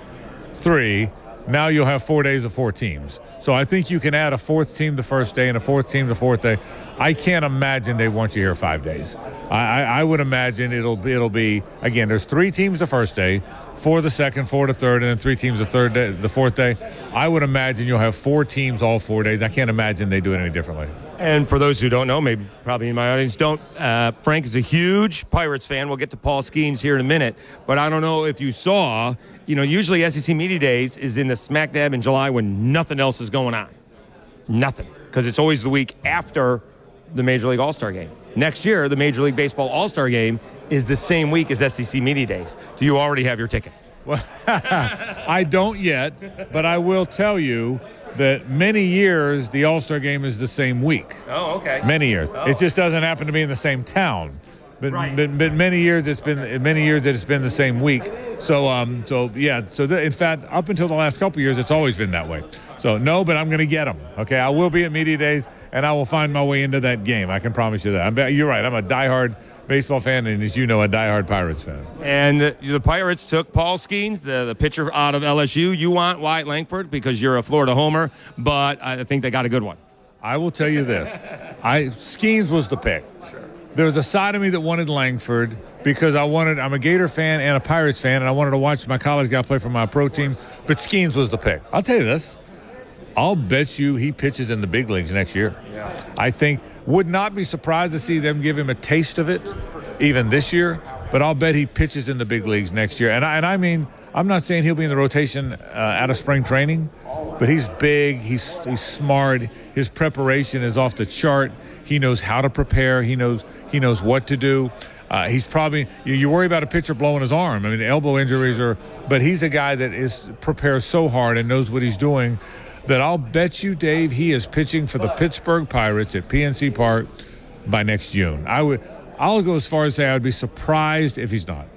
three. Now you'll have four days of four teams. So I think you can add a fourth team the first day and a fourth team the fourth day. I can't imagine they want you here five days. I, I, I would imagine it'll be it'll be again. There's three teams the first day, four the second, four the third, and then three teams the third day, the fourth day. I would imagine you'll have four teams all four days. I can't imagine they do it any differently. And for those who don't know, maybe probably in my audience don't, uh, Frank is a huge Pirates fan. We'll get to Paul Skenes here in a minute, but I don't know if you saw. You know, usually SEC Media Days is in the smack dab in July when nothing else is going on. Nothing, because it's always the week after the Major League All Star Game. Next year, the Major League Baseball All Star Game is the same week as SEC Media Days. Do you already have your tickets? Well, I don't yet, but I will tell you that many years the All Star game is the same week. Oh, okay. Many years. Oh. It just doesn't happen to be in the same town. But, but, but many years it's been many years that it's been the same week. So um so yeah so the, in fact up until the last couple years it's always been that way. So no, but I'm going to get them. Okay, I will be at media days and I will find my way into that game. I can promise you that. I'm, you're right. I'm a diehard baseball fan and as you know a diehard Pirates fan. And the, the Pirates took Paul Skenes, the, the pitcher out of LSU. You want Wyatt Langford because you're a Florida homer, but I think they got a good one. I will tell you this: I Skenes was the pick. There was a side of me that wanted Langford because I wanted. I'm a Gator fan and a Pirates fan, and I wanted to watch my college guy play for my pro team. But Skenes was the pick. I'll tell you this: I'll bet you he pitches in the big leagues next year. Yeah. I think would not be surprised to see them give him a taste of it, even this year. But I'll bet he pitches in the big leagues next year. And I, and I mean, I'm not saying he'll be in the rotation uh, out of spring training, but he's big. He's he's smart. His preparation is off the chart. He knows how to prepare. He knows he knows what to do. Uh, he's probably you, you worry about a pitcher blowing his arm. I mean, elbow injuries are, but he's a guy that is prepares so hard and knows what he's doing that I'll bet you, Dave, he is pitching for the Pittsburgh Pirates at PNC Park by next June. I would, I'll go as far as say I would be surprised if he's not.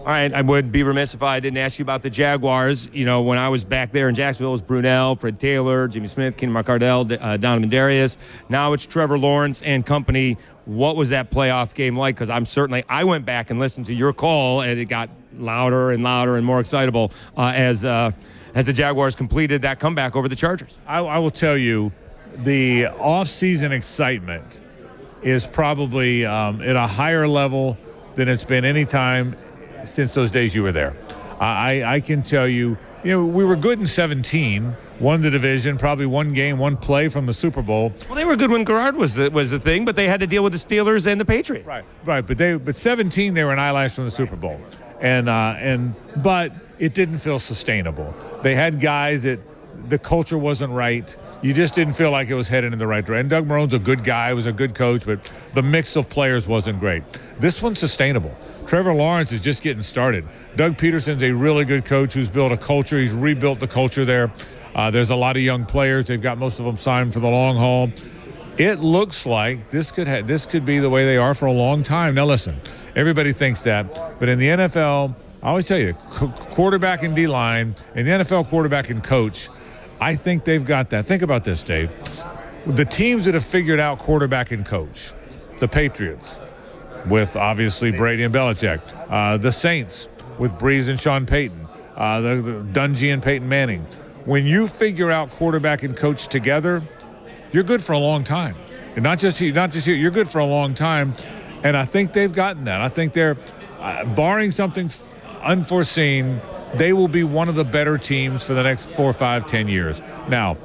All right, I would be remiss if I didn't ask you about the Jaguars. You know, when I was back there in Jacksonville, it was Brunell, Fred Taylor, Jimmy Smith, Kenny McCardell, uh, Donovin Darius. Now it's Trevor Lawrence and company. What was that playoff game like? Because I'm certainly, I went back and listened to your call, and it got louder and louder and more excitable uh, as uh, as the Jaguars completed that comeback over the Chargers. I, I will tell you, the off-season excitement is probably um, at a higher level than it's been any time since those days you were there. I, I can tell you, you know, we were good in 17, won the division, probably one game, one play from the Super Bowl. Well, they were good when Garrard was the, was the thing, but they had to deal with the Steelers and the Patriots. Right, right. But they, but 17, they were an eyelash from the Super Bowl, and uh, and but it didn't feel sustainable. They had guys that the culture wasn't right. You just didn't feel like it was headed in the right direction. Doug Marrone's a good guy, was a good coach, but the mix of players wasn't great. This one's sustainable. Trevor Lawrence is just getting started. Doug Pederson's a really good coach who's built a culture. He's rebuilt the culture there. Uh, there's a lot of young players. They've got most of them signed for the long haul. It looks like this could ha- this could be the way they are for a long time. Now listen, everybody thinks that, but in the NFL, I always tell you, qu- quarterback and D line, in the NFL, quarterback and coach, I think they've got that. Think about this, Dave. The teams that have figured out quarterback and coach, the Patriots, with obviously Brady and Belichick, uh, the Saints with Brees and Sean Payton, uh, the, the Dungy and Peyton Manning. When you figure out quarterback and coach together, you're good for a long time. And not just not just here, you're good for a long time. And I think they've gotten that. I think they're, uh, barring something f- unforeseen, they will be one of the better teams for the next four, five, ten years. Now,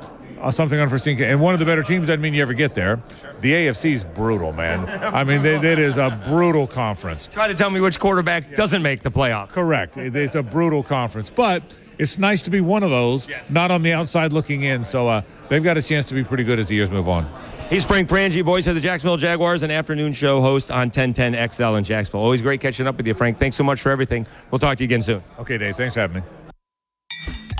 uh, something unforeseen, and one of the better teams doesn't mean you ever get there. The AFC is brutal, man. I mean, they, it is a brutal conference. Try to tell me which quarterback doesn't make the playoffs. Correct. It- It's a brutal conference, but it's nice to be one of those, not on the outside looking in. So uh, they've got a chance to be pretty good as the years move on. He's Frank Frangie, voice of the Jacksonville Jaguars, and afternoon show host on 1010 XL in Jacksonville. Always great catching up with you, Frank. Thanks so much for everything. We'll talk to you again soon. Okay, Dave. Thanks for having me.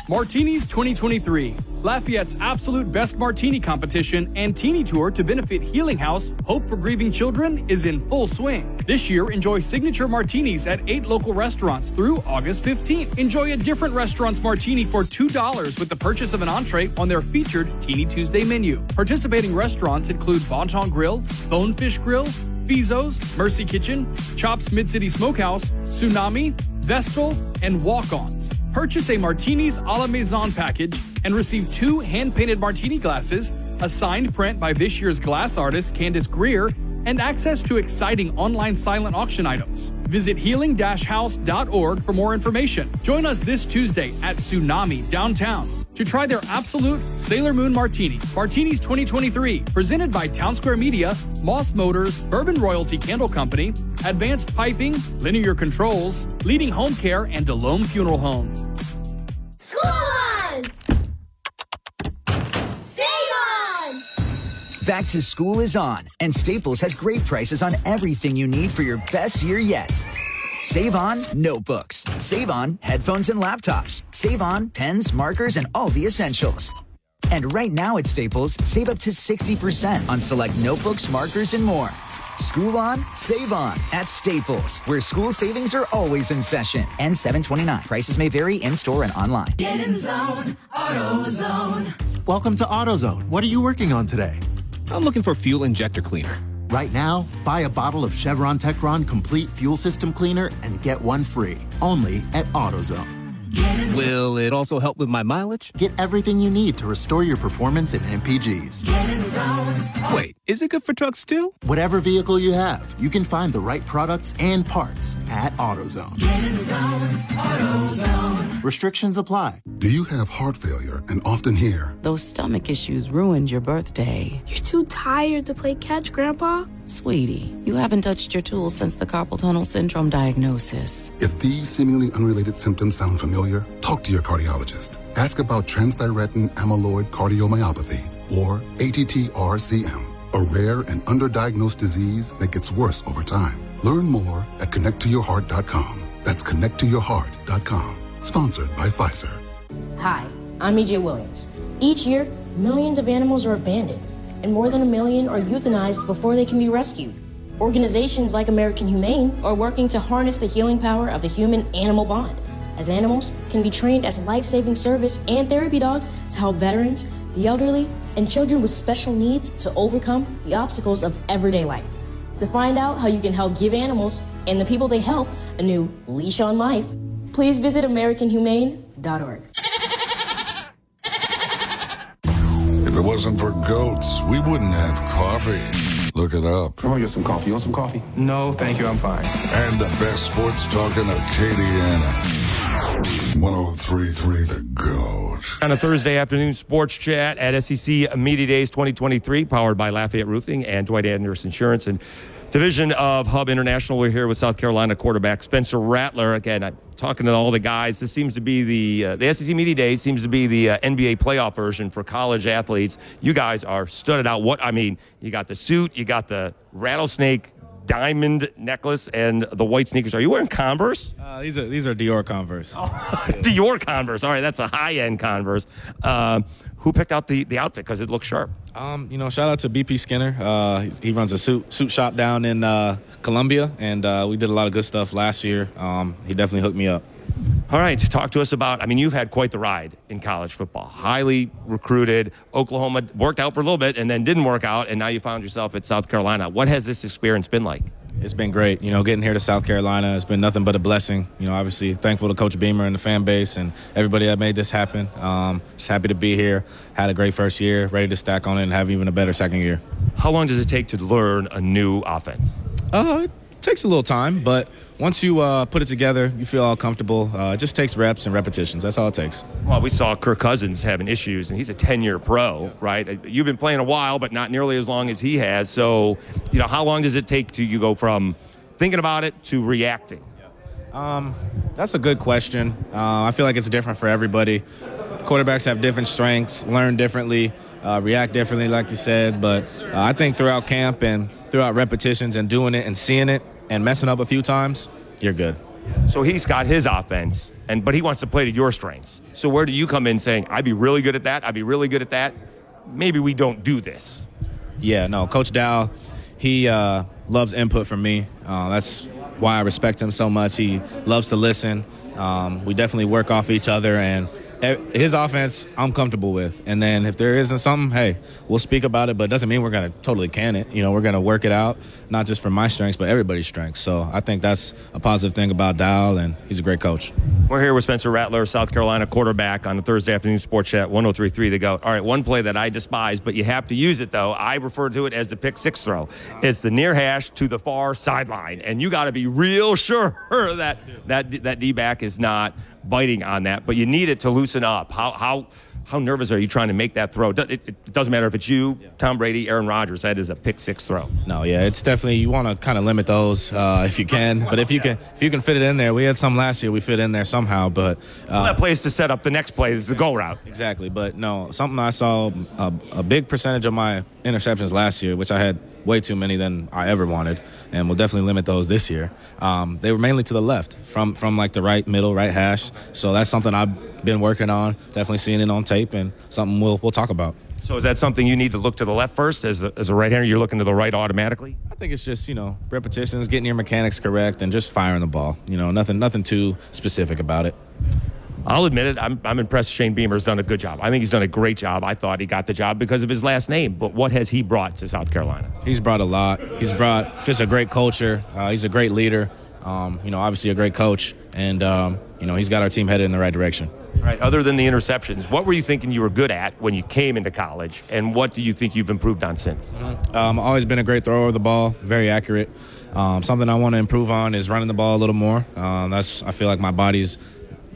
Martinis 2023, Lafayette's absolute best martini competition and teeny tour to benefit Healing House Hope for Grieving Children is in full swing. This year, enjoy signature martinis at eight local restaurants through August 15th. Enjoy a different restaurant's martini for $2 with the purchase of an entree on their featured Teeny Tuesday menu. Participating restaurants include Bon Temps Grill, Bonefish Grill, Fezzo's, Mercy Kitchen, Chops Mid City Smokehouse, Tsunami, Vestal, and Walk Ons. Purchase a Martinis a la Maison package and receive two hand painted martini glasses, a signed print by this year's glass artist Candace Greer, and access to exciting online silent auction items. Visit healing house.org for more information. Join us this Tuesday at Tsunami downtown to try their absolute Sailor Moon Martini. Martinis 2023, presented by Town Square Media, Moss Motors, Bourbon Royalty Candle Company, Advanced Piping, Linear Controls, Leading Home Care, and Delhomme Funeral Home. School on! Save on! Back to school is on, and Staples has great prices on everything you need for your best year yet. Save on notebooks. Save on headphones and laptops. Save on pens, markers, and all the essentials. And right now at Staples, save up to 60% on select notebooks, markers, and more. School on, save on at Staples, where school savings are always in session. N729. Prices may vary in store and online. Get in zone, AutoZone. Welcome to AutoZone. What are you working on today? I'm looking for fuel injector cleaner. Right now, buy a bottle of Chevron Techron Complete Fuel System Cleaner and get one free. Only at AutoZone. Will it also help with my mileage? Get everything you need to restore your performance in MPGs. Get in zone. Wait, is it good for trucks too? Whatever vehicle you have, you can find the right products and parts at AutoZone. Get in zone, AutoZone. Restrictions apply. Do you have heart failure and often hear, Those stomach issues ruined your birthday. You're too tired to play catch, Grandpa. Sweetie, you haven't touched your tools since the carpal tunnel syndrome diagnosis. if these seemingly unrelated symptoms sound familiar, talk to your cardiologist. Ask about transthyretin amyloid cardiomyopathy, or ATTR-CM, a rare and underdiagnosed disease that gets worse over time. Learn more at connecttoyourheart.com. That's connecttoyourheart.com. Sponsored by Pfizer. Hi, I'm EJ Williams. Each year, millions of animals are abandoned, and more than a million are euthanized before they can be rescued. Organizations like American Humane are working to harness the healing power of the human animal bond, as animals can be trained as life saving service and therapy dogs to help veterans, the elderly, and children with special needs to overcome the obstacles of everyday life. To find out how you can help give animals and the people they help a new leash on life, please visit AmericanHumane.org. If it wasn't for goats, we wouldn't have coffee. Look it up. I want to get some coffee. You want some coffee? No, thank you. I'm fine. And the best sports talk in Acadiana. 1033 The Goat. On a Thursday afternoon sports chat at SEC Media Days 2023, powered by Lafayette Roofing and Dwight Andrus Insurance. And Division of Hub International. We're here with South Carolina quarterback Spencer Rattler. Again, I'm talking to all the guys. This seems to be the uh, the SEC Media Days seems to be the uh, NBA playoff version for college athletes. You guys are studded out. What I mean, you got the suit, you got the rattlesnake diamond necklace, and the white sneakers. Are you wearing Converse? Uh, these are these are Dior Converse. Dior Converse. All right, that's a high end Converse. Um, who picked out the, the outfit because it looks sharp? Um, you know, shout out to BP Skinner. Uh, he, he runs a suit suit shop down in uh, Columbia, and uh, we did a lot of good stuff last year. Um, he definitely hooked me up. All right, talk to us about. I mean, you've had quite the ride in college football. Highly recruited. Oklahoma worked out for a little bit and then didn't work out, and now you found yourself at South Carolina. What has this experience been like? It's been great. You know, getting here to South Carolina has been nothing but a blessing. You know, obviously thankful to Coach Beamer and the fan base and everybody that made this happen. Um, just happy to be here. Had a great first year, ready to stack on it and have even a better second year. How long does it take to learn a new offense? Uh, it takes a little time, but once you uh, put it together, you feel all comfortable. Uh, it just takes reps and repetitions. That's all it takes. Well, we saw Kirk Cousins having issues, and he's a 10 year pro, right? You've been playing a while, but not nearly as long as he has. So, you know, how long does it take to you go from thinking about it to reacting? Um, that's a good question. Uh, I feel like it's different for everybody. Quarterbacks have different strengths, learn differently, uh, react differently, like you said. But uh, I think throughout camp and throughout repetitions and doing it and seeing it and messing up a few times, you're good. So he's got his offense, and but he wants to play to your strengths. So where do you come in saying, I'd be really good at that, I'd be really good at that? Maybe we don't do this. Yeah, no, Coach Dow, he uh, loves input from me. Uh, that's why I respect him so much. He loves to listen. Um, we definitely work off each other, and Eh, his offense I'm comfortable with. And then if there isn't something, hey, we'll speak about it. But it doesn't mean we're going to totally can it. You know, we're going to work it out, not just for my strengths, but everybody's strengths. So I think that's a positive thing about Dow, and he's a great coach. We're here with Spencer Rattler, South Carolina quarterback on the Thursday afternoon sports chat 1033 The Goat. All right, one play that I despise, but you have to use it though. I refer to it as the pick six throw. It's the near hash to the far sideline, and you got to be real sure that that that D back is not biting on that, but you need it to loosen up. How how how nervous are you trying to make that throw? It, it doesn't matter if it's you, Tom Brady, Aaron Rodgers. That is a pick six throw. No, yeah, it's definitely you want to kind of limit those uh, if you can. But if you can, if you can fit it in there, we had some last year. We fit in there somehow, but uh, well, that plays to set up the next play. Is the go route exactly. But no, something I saw a, a big percentage of my interceptions last year, which I had way too many than I ever wanted, and we'll definitely limit those this year. Um, they were mainly to the left, from from like the right middle, right hash. So that's something I've been working on. Definitely seeing it on tape, and something we'll we'll talk about. So is that something you need to look to the left first as a, as a right hander? You're looking to the right automatically. I think it's just you know repetitions, getting your mechanics correct, and just firing the ball. You know, nothing nothing too specific about it. I'll admit it. I'm, I'm impressed. Shane Beamer's done a good job. I think he's done a great job. I thought he got the job because of his last name. But what has he brought to South Carolina? He's brought a lot. He's brought just a great culture. Uh, he's a great leader. Um, you know, obviously a great coach, and um, you know he's got our team headed in the right direction. All right. Other than the interceptions, what were you thinking you were good at when you came into college, and what do you think you've improved on since? Um, I've always been a great thrower of the ball, very accurate. Um, something I want to improve on is running the ball a little more. Um, that's I feel like my body's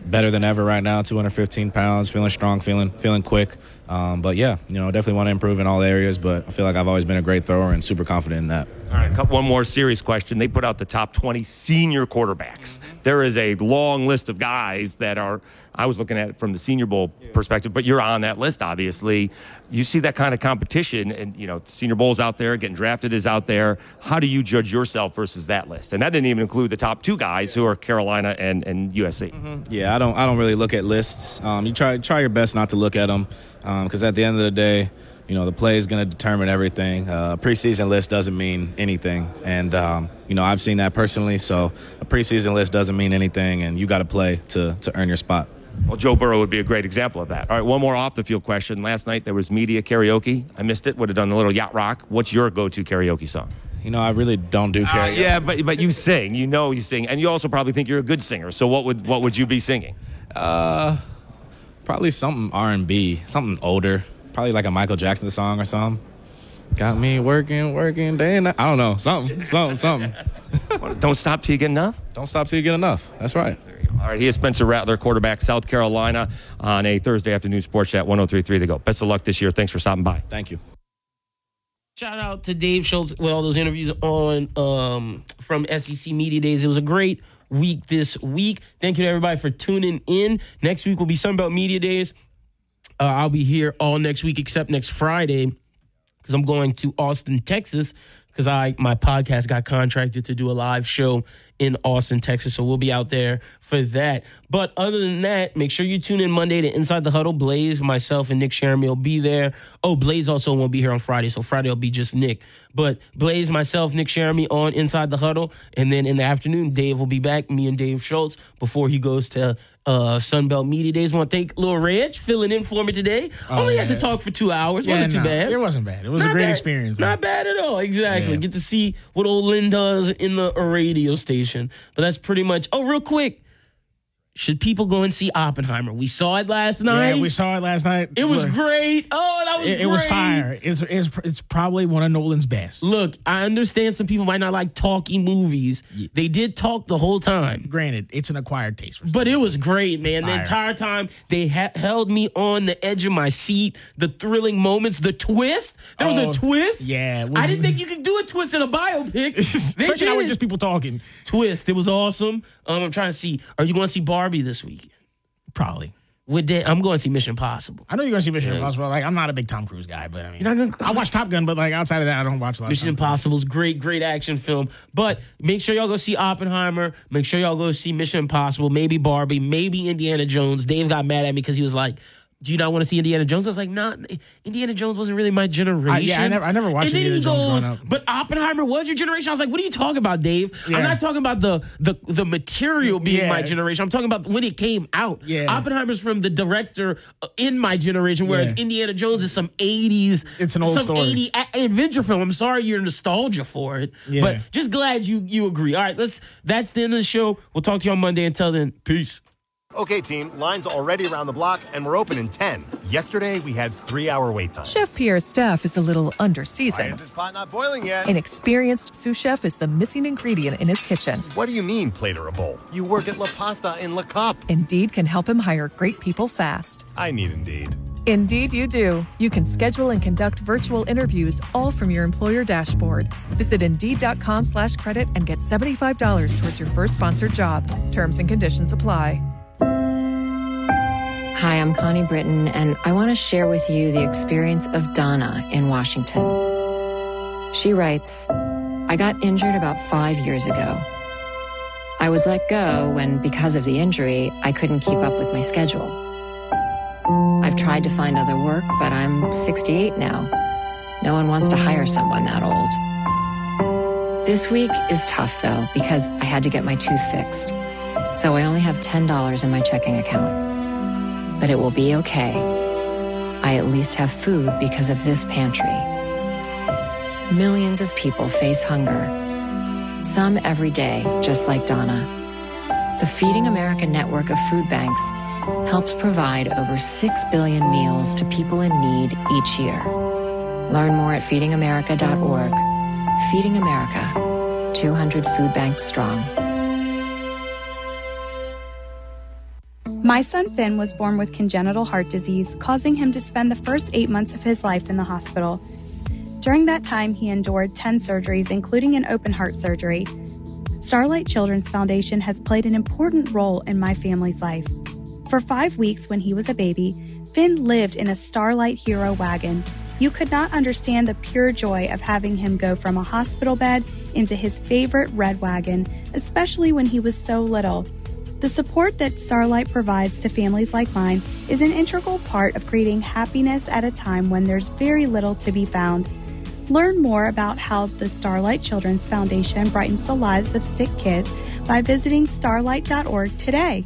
better than ever right now. 215 pounds, feeling strong, feeling feeling quick. Um, but yeah, you know, definitely want to improve in all areas. But I feel like I've always been a great thrower and super confident in that. All right, one more serious question. They put out the top 20 senior quarterbacks. There is a long list of guys that are, I was looking at it from the Senior Bowl perspective, but you're on that list, obviously. You see that kind of competition, and, you know, Senior Bowl's out there, getting drafted is out there. How do you judge yourself versus that list? And that didn't even include the top two guys who are Carolina and, and USC. Mm-hmm. Yeah, I don't, I don't really look at lists. Um, you try, try your best not to look at them because um, at the end of the day, you know, the play is going to determine everything. Uh, a preseason list doesn't mean anything. And, um, you know, I've seen that personally. So a preseason list doesn't mean anything, and you got to play to, to earn your spot. Well, Joe Burrow would be a great example of that. All right, one more off the field question. Last night there was media karaoke. I missed it. Would have done a little yacht rock. What's your go to karaoke song? You know, I really don't do karaoke. Uh, yeah, but but you sing. You know you sing, and you also probably think you're a good singer. So what would what would you be singing? Uh, probably something R and B, something older. Probably like a Michael Jackson song or something. Got me working, working day and night. I don't know, something, something, something. don't stop till you get enough. Don't stop till you get enough. That's right. All right, he is Spencer Rattler, quarterback, South Carolina, on a Thursday afternoon sports chat 1033 to Go. Best of luck this year. Thanks for stopping by. Thank you. Shout out to Dave Schultz with all those interviews on um, from SEC Media Days. It was a great week this week. Thank you to everybody for tuning in. Next week will be Sunbelt Media Days. Uh, I'll be here all next week except next Friday because I'm going to Austin, Texas because I my podcast got contracted to do a live show in Austin, Texas. So we'll be out there for that. But other than that, make sure you tune in Monday to Inside the Huddle. Blaze, myself, and Nick Sheremy will be there. Oh, Blaze also won't be here on Friday, so Friday will be just Nick. But Blaze, myself, Nick Sheremy on Inside the Huddle. And then in the afternoon, Dave will be back, me and Dave Schultz, before he goes to uh, Sunbelt Media Days. want to thank Lil Ranch filling in for me today. Oh, Only yeah. had to talk for two hours. Yeah, wasn't too bad. It wasn't bad. It was a great bad. experience. Not bad at all. Exactly. Yeah. Get to see what old Lynn does in the radio station. But that's pretty much. Oh, real quick. Should people go and see Oppenheimer? We saw it last night. Yeah, we saw it last night. It was Look, great. Oh, that was It, it was fire. It's, it's it's probably one of Nolan's best. Look, I understand some people might not like talking movies. They did talk the whole time. Granted, it's an acquired taste. But it was great, man. The entire time they ha- held me on the edge of my seat. The thrilling moments, the twist. There was Oh, a twist. yeah, was- I didn't think you could do a twist in a biopic. Especially now did with just people talking. twist. It was awesome. Um, I'm trying to see. Are you going to see Barbie this week? Probably. With Dan, I'm going to see Mission Impossible. I know you're gonna see Mission Yeah. Impossible. Like I'm not a big Tom Cruise guy, but I mean, You're not gonna- I watch Top Gun, but like outside of that, I don't watch a lot. Mission of Tom Cruise. Great, great action film. But make sure y'all go see Oppenheimer. Make sure y'all go see Mission Impossible. Maybe Barbie. Maybe Indiana Jones. Dave got mad at me because he was like, "Do you not want to see Indiana Jones?" I was like, "Nah, Indiana Jones wasn't really my generation." I- yeah, I never- I never watched And then Indiana he Jones goes, growing "But Oppenheimer was your generation." I was like, "What are you talking about, Dave? Yeah. I'm not talking about the the the material being Yeah. my generation. I'm talking about when it came out. Yeah. Oppenheimer's from the director uh, in my generation, whereas Yeah. Indiana Jones is some '80s. It's an old some story. 80 a- adventure film. I'm sorry you're nostalgia for it, but just glad you you agree. All right, let's. That's the end of the show. We'll talk to you on Monday. Until then, peace. Okay, team, lines already around the block, and we're open in 10. Yesterday, we had three hour wait time. Chef Pierre's staff is a little Why underseasoned. is this pot not boiling yet? An experienced sous chef is the missing ingredient in his kitchen. What do you mean, plate or a bowl? You work at La Pasta in La Cup. Indeed can help him hire great people fast. I need Indeed. Indeed, you do. You can schedule and conduct virtual interviews all from your employer dashboard. Visit Indeed.com slash credit and get $75 towards your first sponsored job. Terms and conditions apply. Hi, I'm Connie Britton, and I want to share with you the experience of Donna in Washington. She writes I got injured about five years ago. I was let go when, because of the injury, I couldn't keep up with my schedule. I've tried to find other work, but I'm 68 now. No one wants to hire someone that old. This week is tough, though, because I had to get my tooth fixed. So I only have $10 in my checking account but it will be okay. I at least have food because of this pantry. Millions of people face hunger, some every day, just like Donna. The Feeding America network of food banks helps provide over 6 billion meals to people in need each year. Learn more at feedingamerica.org. Feeding America, 200 food banks strong. My son Finn was born with congenital heart disease, causing him to spend the first eight months of his life in the hospital. During that time, he endured 10 surgeries, including an open heart surgery. Starlight Children's Foundation has played an important role in my family's life. For five weeks, when he was a baby, Finn lived in a Starlight Hero wagon. You could not understand the pure joy of having him go from a hospital bed into his favorite red wagon, especially when he was so little. The support that Starlight provides to families like mine is an integral part of creating happiness at a time when there's very little to be found. Learn more about how the Starlight Children's Foundation brightens the lives of sick kids by visiting starlight.org today.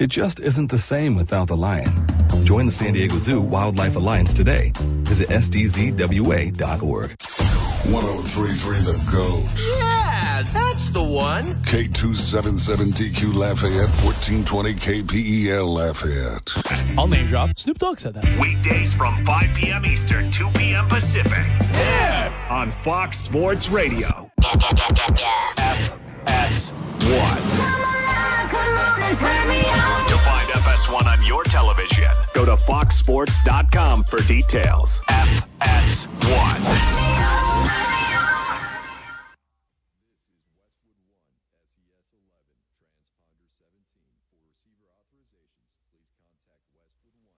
It just isn't the same without the lion. Join the San Diego Zoo Wildlife Alliance today. Visit sdzwa.org. 1033 The Goat. Yeah, that's the one. K277DQ Lafayette, 1420 KPEL Lafayette. I'll name drop. Snoop Dogg said that. Weekdays from 5 p.m. Eastern, 2 p.m. Pacific. Yeah! On Fox Sports Radio. FS1. To find FS1 on your television, go to foxsports.com for details. FS1.